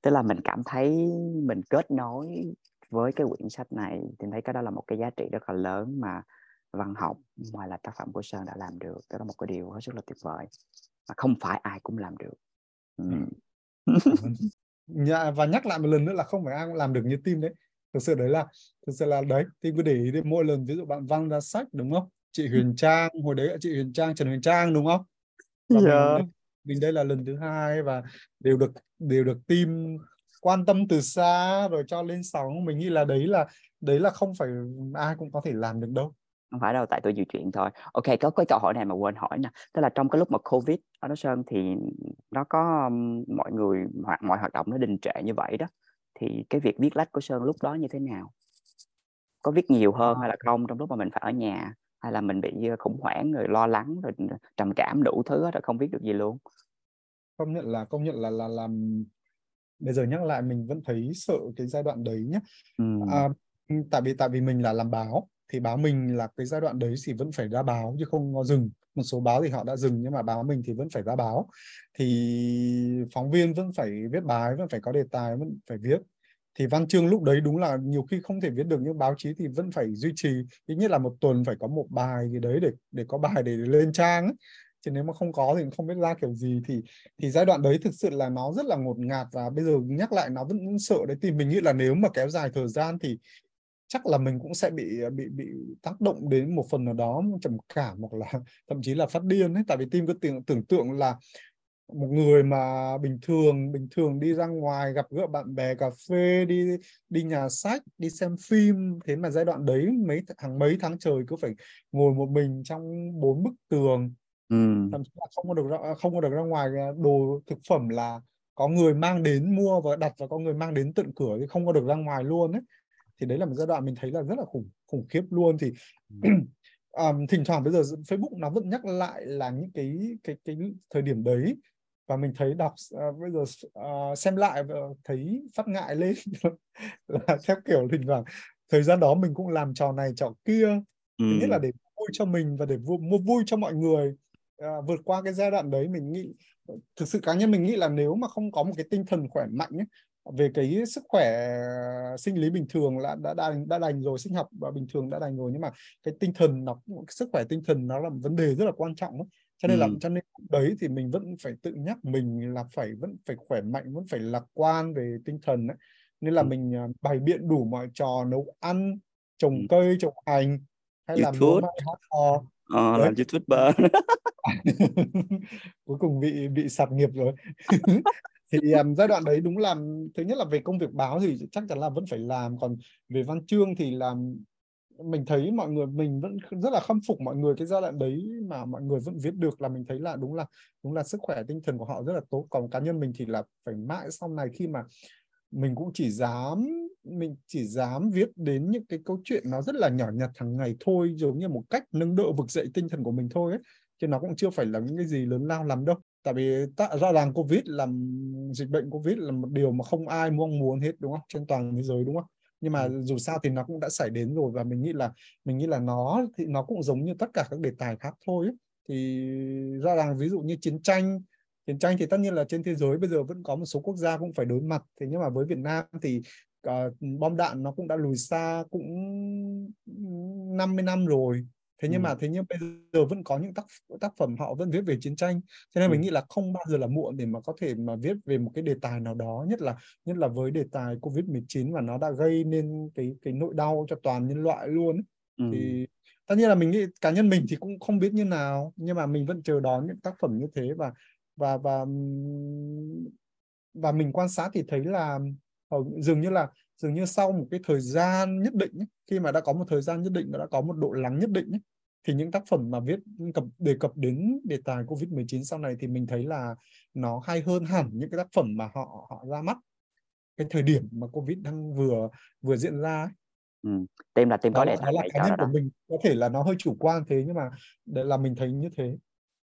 Tức là mình cảm thấy mình kết nối với cái quyển sách này thì thấy cái đó là một cái giá trị rất là lớn mà văn học ngoài là tác phẩm của Sơn đã làm được. Đó là một cái điều hết sức là tuyệt vời mà không phải ai cũng làm được. Ừ. Dạ, và nhắc lại một lần nữa là không phải ai cũng làm được như team đấy. Thực sự đấy là thực sự là đấy team cứ để ý đến mỗi lần. Ví dụ bạn văng ra sách đúng không? Chị Huyền Trang hồi đấy là chị Huyền Trang Trần Huyền Trang đúng không? Và Dạ. mình mình đây là lần thứ hai và đều được đều được team quan tâm từ xa rồi cho lên sóng. Mình nghĩ là đấy là đấy là không phải ai cũng có thể làm được đâu. Không phải đâu tại tôi nhiều chuyện thôi. Ok có cái câu hỏi này mà quên hỏi nè. Tức là trong cái lúc mà covid ở đó sơn thì nó có mọi người hoạt mọi hoạt động nó đình trệ như vậy đó. Thì cái việc viết lách của sơn lúc đó như thế nào? Có viết nhiều hơn À. hay là không trong lúc mà mình phải ở nhà? Hay là mình bị uh, khủng hoảng rồi lo lắng rồi trầm cảm đủ thứ rồi không viết được gì luôn? Công nhận là công nhận là là làm bây giờ nhắc lại mình vẫn thấy sợ cái giai đoạn đấy nhé ừ. À, tại vì tại vì mình là làm báo thì báo mình là cái giai đoạn đấy thì vẫn phải ra báo chứ không có dừng. Một số báo thì họ đã dừng nhưng mà báo mình thì vẫn phải ra báo. Thì phóng viên vẫn phải viết bài vẫn phải có đề tài vẫn phải viết. Thì văn chương lúc đấy đúng là nhiều khi không thể viết được nhưng báo chí thì vẫn phải duy trì. Ít nhất là một tuần phải có một bài gì đấy để để có bài để, để lên trang ấy chứ nếu mà không có thì không biết ra kiểu gì. Thì thì giai đoạn đấy thực sự là nó rất là ngột ngạt và bây giờ nhắc lại nó vẫn sợ đấy. Thì mình nghĩ là nếu mà kéo dài thời gian thì chắc là mình cũng sẽ bị bị bị tác động đến một phần nào đó, trầm cảm hoặc là thậm chí là phát điên ấy tại vì tim cứ tưởng tưởng tượng là một người mà bình thường bình thường đi ra ngoài gặp gỡ bạn bè, cà phê, đi đi nhà sách, đi xem phim. Thế mà giai đoạn đấy mấy hàng mấy tháng trời cứ phải ngồi một mình trong bốn bức tường. Ừ. thậm chí là không có được ra, không có được ra ngoài đồ thực phẩm là có người mang đến mua và đặt và có người mang đến tận cửa thì không có được ra ngoài luôn ấy. Thì đấy là một giai đoạn mình thấy là rất là khủng khủng khiếp luôn. Thì um, thỉnh thoảng bây giờ Facebook nó vẫn nhắc lại là những cái cái cái thời điểm đấy. Và mình thấy đọc uh, bây giờ uh, xem lại và thấy phát ngại lên là theo kiểu thỉnh thoảng thời gian đó mình cũng làm trò này trò kia. Ừ. nhất là để vui cho mình và để mua vui cho mọi người à, vượt qua cái giai đoạn đấy mình nghĩ thực sự cá nhân mình nghĩ là nếu mà không có một cái tinh thần khỏe mạnh ấy, về cái sức khỏe sinh lý bình thường là đã đành đã đành rồi sinh học và bình thường đã đành rồi nhưng mà cái tinh thần nó sức khỏe tinh thần nó là một vấn đề rất là quan trọng ấy. cho nên ừ. là cho nên đấy thì mình vẫn phải tự nhắc mình là phải vẫn phải khỏe mạnh vẫn phải lạc quan về tinh thần ấy. nên là ừ. mình à, bày biện đủ mọi trò nấu ăn trồng ừ. cây trồng hành hay YouTube. làm múa hát hò ờ, làm youtuber. Cuối cùng bị bị sạt nghiệp rồi. Thì um, giai đoạn đấy đúng là thứ nhất là về công việc báo thì chắc chắn là vẫn phải làm còn về văn chương thì làm mình thấy mọi người mình vẫn rất là khâm phục mọi người cái giai đoạn đấy mà mọi người vẫn viết được là mình thấy là đúng là đúng là sức khỏe tinh thần của họ rất là tốt. Còn cá nhân mình thì là phải mãi sau này khi mà mình cũng chỉ dám mình chỉ dám viết đến những cái câu chuyện nó rất là nhỏ nhặt hàng ngày thôi giống như một cách nâng đỡ vực dậy tinh thần của mình thôi ấy chứ nó cũng chưa phải là những cái gì lớn lao lắm đâu tại vì ta, rõ ràng covid làm dịch bệnh covid là một điều mà không ai mong muốn hết đúng không trên toàn thế giới đúng không nhưng mà ừ. dù sao thì nó cũng đã xảy đến rồi và mình nghĩ là mình nghĩ là nó thì nó cũng giống như tất cả các đề tài khác thôi ấy. thì rõ ràng ví dụ như chiến tranh chiến tranh thì tất nhiên là trên thế giới bây giờ vẫn có một số quốc gia cũng phải đối mặt thế nhưng mà với Việt Nam thì uh, bom đạn nó cũng đã lùi xa cũng 50 năm rồi thế nhưng ừ. mà thế nhưng bây giờ vẫn có những tác tác phẩm họ vẫn viết về chiến tranh cho nên ừ. mình nghĩ là không bao giờ là muộn để mà có thể mà viết về một cái đề tài nào đó nhất là nhất là với đề tài covid 19 và nó đã gây nên cái cái nỗi đau cho toàn nhân loại luôn ừ. thì tất nhiên là mình nghĩ cá nhân mình thì cũng không biết như nào nhưng mà mình vẫn chờ đón những tác phẩm như thế và và và và mình quan sát thì thấy là dường như là dường như sau một cái thời gian nhất định khi mà đã có một thời gian nhất định đã có một độ lắng nhất định thì những tác phẩm mà viết cập đề cập đến đề tài Covid-19 sau này thì mình thấy là nó hay hơn hẳn những cái tác phẩm mà họ họ ra mắt cái thời điểm mà Covid đang vừa vừa diễn ra ấy. Ừ. Tem là tem có đề tài là cá nhân của mình có thể là nó hơi chủ quan thế nhưng mà là mình thấy như thế.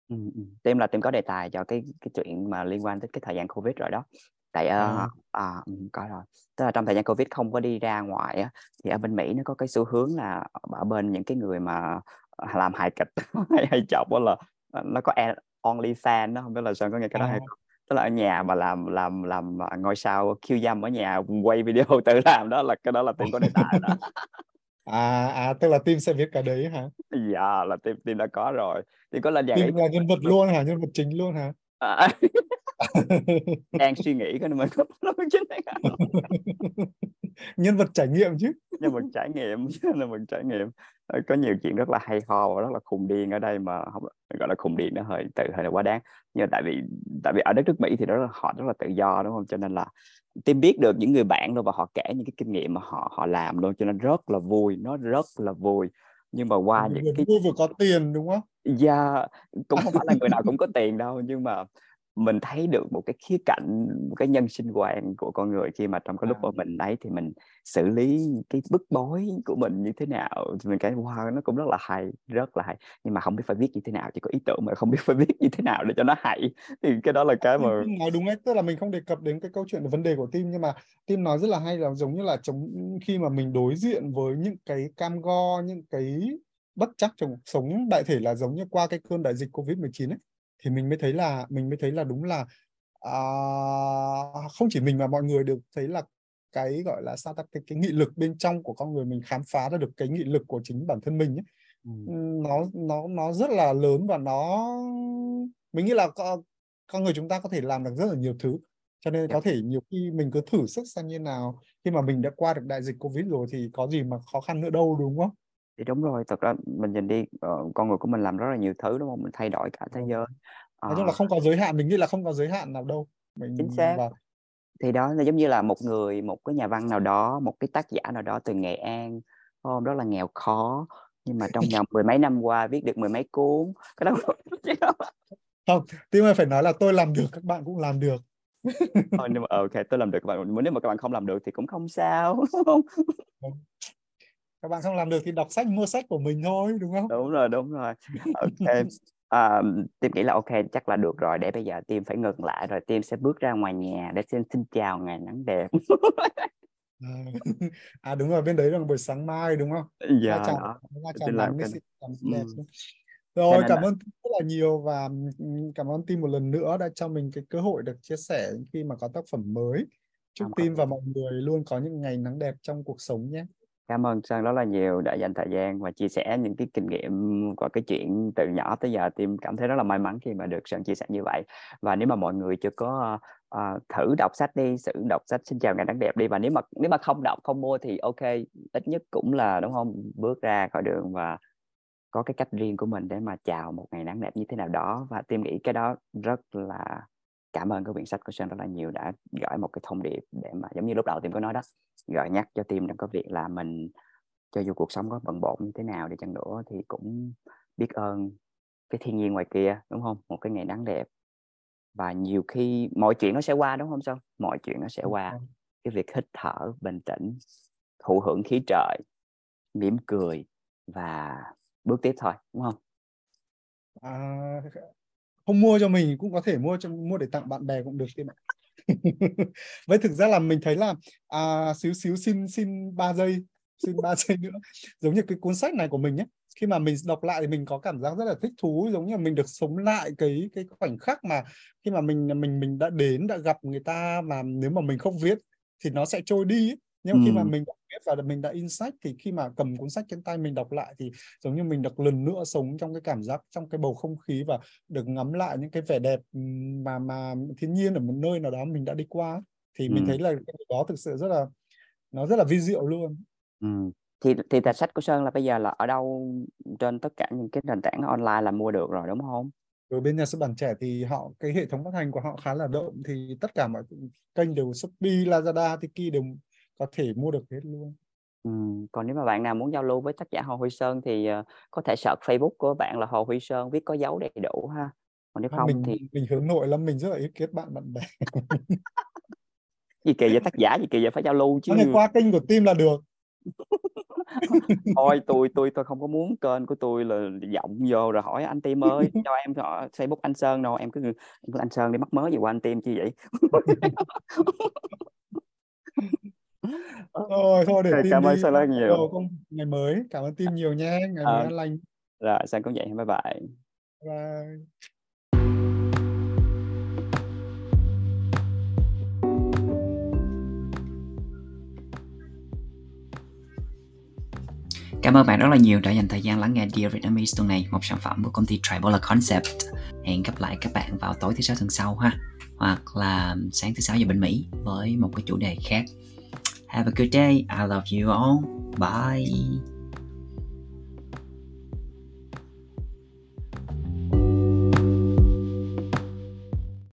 Ừ, ừ. Tem là tem có đề tài cho cái cái chuyện mà liên quan tới cái thời gian Covid rồi đó tại uh, à. à, có rồi tức là trong thời gian covid không có đi ra ngoài á, thì ở bên mỹ nó có cái xu hướng là ở bên những cái người mà làm hài kịch hay hay chọc đó là nó có only fan đó không biết là sao có nghe cái đó à. hay không tức là ở nhà mà làm làm làm ngôi sao khiêu dâm ở nhà quay video tự làm đó là cái đó là team có đề tài đó à à tức là team sẽ viết cái đấy hả? Dạ là team team đã có rồi. Thì có lên nhà team là nhân vật luôn hả? Nhân vật chính luôn hả à, đang suy nghĩ cái mình nó chính nhân vật trải nghiệm chứ. Nhân vật trải nghiệm nhân vật trải nghiệm. Ờ, có nhiều chuyện rất là hay ho và rất là khùng điên ở đây mà không gọi là khùng điên nó hơi tự hơi là quá đáng. Nhưng tại vì tại vì ở đất nước Mỹ thì đó là họ rất là tự do đúng không? Cho nên là tim biết được những người bạn luôn và họ kể những cái kinh nghiệm mà họ họ làm luôn cho nên rất là vui nó rất là vui. Nhưng mà qua những cái vui vừa có tiền đúng không? Dạ yeah, cũng không phải là người nào cũng có tiền đâu nhưng mà mình thấy được một cái khía cạnh một cái nhân sinh quan của con người khi mà trong cái lúc mà mình ấy thì mình xử lý cái bức bối của mình như thế nào thì mình cái wow nó cũng rất là hay rất là hay. Nhưng mà không biết phải viết như thế nào chỉ có ý tưởng mà không biết phải viết như thế nào để cho nó hay. Thì cái đó là cái mà nói đúng đấy tức là mình không đề cập đến cái câu chuyện vấn đề của tim nhưng mà tim nói rất là hay là giống như là chống khi mà mình đối diện với những cái cam go những cái bất chắc trong cuộc sống đại thể là giống như qua cái cơn đại dịch covid 19 ấy thì mình mới thấy là mình mới thấy là đúng là à, không chỉ mình mà mọi người được thấy là cái gọi là sao ta cái, cái nghị lực bên trong của con người mình khám phá ra được cái nghị lực của chính bản thân mình ấy. Ừ. nó nó nó rất là lớn và nó mình nghĩ là con, con người chúng ta có thể làm được rất là nhiều thứ cho nên có thể nhiều khi mình cứ thử sức xem như nào khi mà mình đã qua được đại dịch covid rồi thì có gì mà khó khăn nữa đâu đúng không thì đúng rồi thật ra mình nhìn đi uh, con người của mình làm rất là nhiều thứ đúng không? Mình thay đổi cả thế giới. Nói chung là không có giới hạn mình nghĩ là không có giới hạn nào đâu. Mình chính xác. và... thì đó là giống như là một người một cái nhà văn nào đó một cái tác giả nào đó từ nghệ an không? Rất là nghèo khó nhưng mà trong vòng mười mấy năm qua viết được mười mấy cuốn. Cái đó không tuy mà phải nói là tôi làm được các bạn cũng làm được. Thôi nhưng mà ờ, ok tôi làm được các bạn nếu mà các bạn không làm được thì cũng không sao các bạn không làm được thì đọc sách mua sách của mình thôi đúng không? Đúng rồi đúng rồi. Ok. À, tim nghĩ là ok chắc là được rồi. Để bây giờ tim phải ngừng lại rồi. Tim sẽ bước ra ngoài nhà để xin xin chào ngày nắng đẹp. À, đúng rồi bên đấy là buổi sáng mai đúng không? Dạ Hoa chào hoa chào là cái đẹp ừ. rồi nên cảm là ơn rất là nhiều và cảm ơn Tim một lần nữa đã cho mình cái cơ hội được chia sẻ khi mà có tác phẩm mới. Chúc Tim và mọi người luôn có những ngày nắng đẹp trong cuộc sống nhé cảm ơn Sơn rất là nhiều đã dành thời gian và chia sẻ những cái kinh nghiệm và cái chuyện từ nhỏ tới giờ. Tim cảm thấy rất là may mắn khi mà được Sơn chia sẻ như vậy. Và nếu mà mọi người chưa có uh, thử đọc sách đi thử đọc sách xin chào ngày nắng đẹp đi. Và nếu mà nếu mà không đọc không mua thì ok ít nhất cũng là đúng không? Bước ra khỏi đường và có cái cách riêng của mình để mà chào một ngày nắng đẹp như thế nào đó. Và Tim nghĩ cái đó rất là cảm ơn cái quyển sách của Sơn rất là nhiều đã gửi một cái thông điệp để mà giống như lúc đầu Tim có nói đó gợi nhắc cho Tim rằng có việc là mình cho dù cuộc sống có bận bộn như thế nào đi chăng nữa thì cũng biết ơn cái thiên nhiên ngoài kia đúng không? Một cái ngày nắng đẹp. Và nhiều khi mọi chuyện nó sẽ qua đúng không Sơn? Mọi chuyện nó sẽ qua. cái việc hít thở bình tĩnh thụ hưởng khí trời mỉm cười và bước tiếp thôi đúng không? À, không mua cho mình cũng có thể mua cho mua để tặng bạn bè cũng được Tim ạ với thực ra là mình thấy là à, xíu xíu xin xin 3 giây xin 3 giây nữa giống như cái cuốn sách này của mình nhé khi mà mình đọc lại thì mình có cảm giác rất là thích thú giống như mình được sống lại cái cái khoảnh khắc mà khi mà mình mình mình đã đến đã gặp người ta mà nếu mà mình không viết thì nó sẽ trôi đi ấy nhưng ừ. khi mà mình đã viết và mình đã in sách thì khi mà cầm cuốn sách trên tay mình đọc lại thì giống như mình được lần nữa sống trong cái cảm giác trong cái bầu không khí và được ngắm lại những cái vẻ đẹp mà mà thiên nhiên ở một nơi nào đó mình đã đi qua thì ừ. mình thấy là cái đó thực sự rất là nó rất là vi diệu luôn ừ thì thì tờ sách của Sơn là bây giờ là ở đâu trên tất cả những cái nền tảng online là mua được rồi đúng không? Rồi bên nhà xuất bản trẻ thì họ cái hệ thống phát hành của họ khá là đậm thì tất cả mọi kênh đều Shopee, Lazada, Tiki đều có thể mua được hết luôn. Ừ. Còn nếu mà bạn nào muốn giao lưu với tác giả Hồ Huy Sơn thì uh, có thể search Facebook của bạn là Hồ Huy Sơn viết có dấu đầy đủ ha. Còn nếu không mình, thì mình hướng nội lắm mình rất là ít kết bạn bạn bè. gì kỳ vậy tác giả gì kỳ vậy phải giao lưu chứ. Này qua kênh của team là được. thôi tôi tôi tôi không có muốn kênh của tôi là giọng vô rồi hỏi anh Tim ơi cho em hỏi Facebook anh Sơn đâu em cứ em cứ anh Sơn đi mắc mớ gì của anh Tim chi vậy rồi thôi để cảm ơn Sơn rất nhiều. Công ngày mới. Cảm ơn Tim nhiều nhé ngày mới an lành. Rồi Sơn cũng vậy. Bye bye. Bye Cảm ơn bạn rất là nhiều đã dành thời gian lắng nghe Dear Vietnamese tuần này, một sản phẩm của công ty Tribola Concept. Hẹn gặp lại các bạn vào tối thứ sáu tuần sau ha, hoặc là sáng thứ sáu giờ bên Mỹ với một cái chủ đề khác. Have a good day. I love you all. Bye.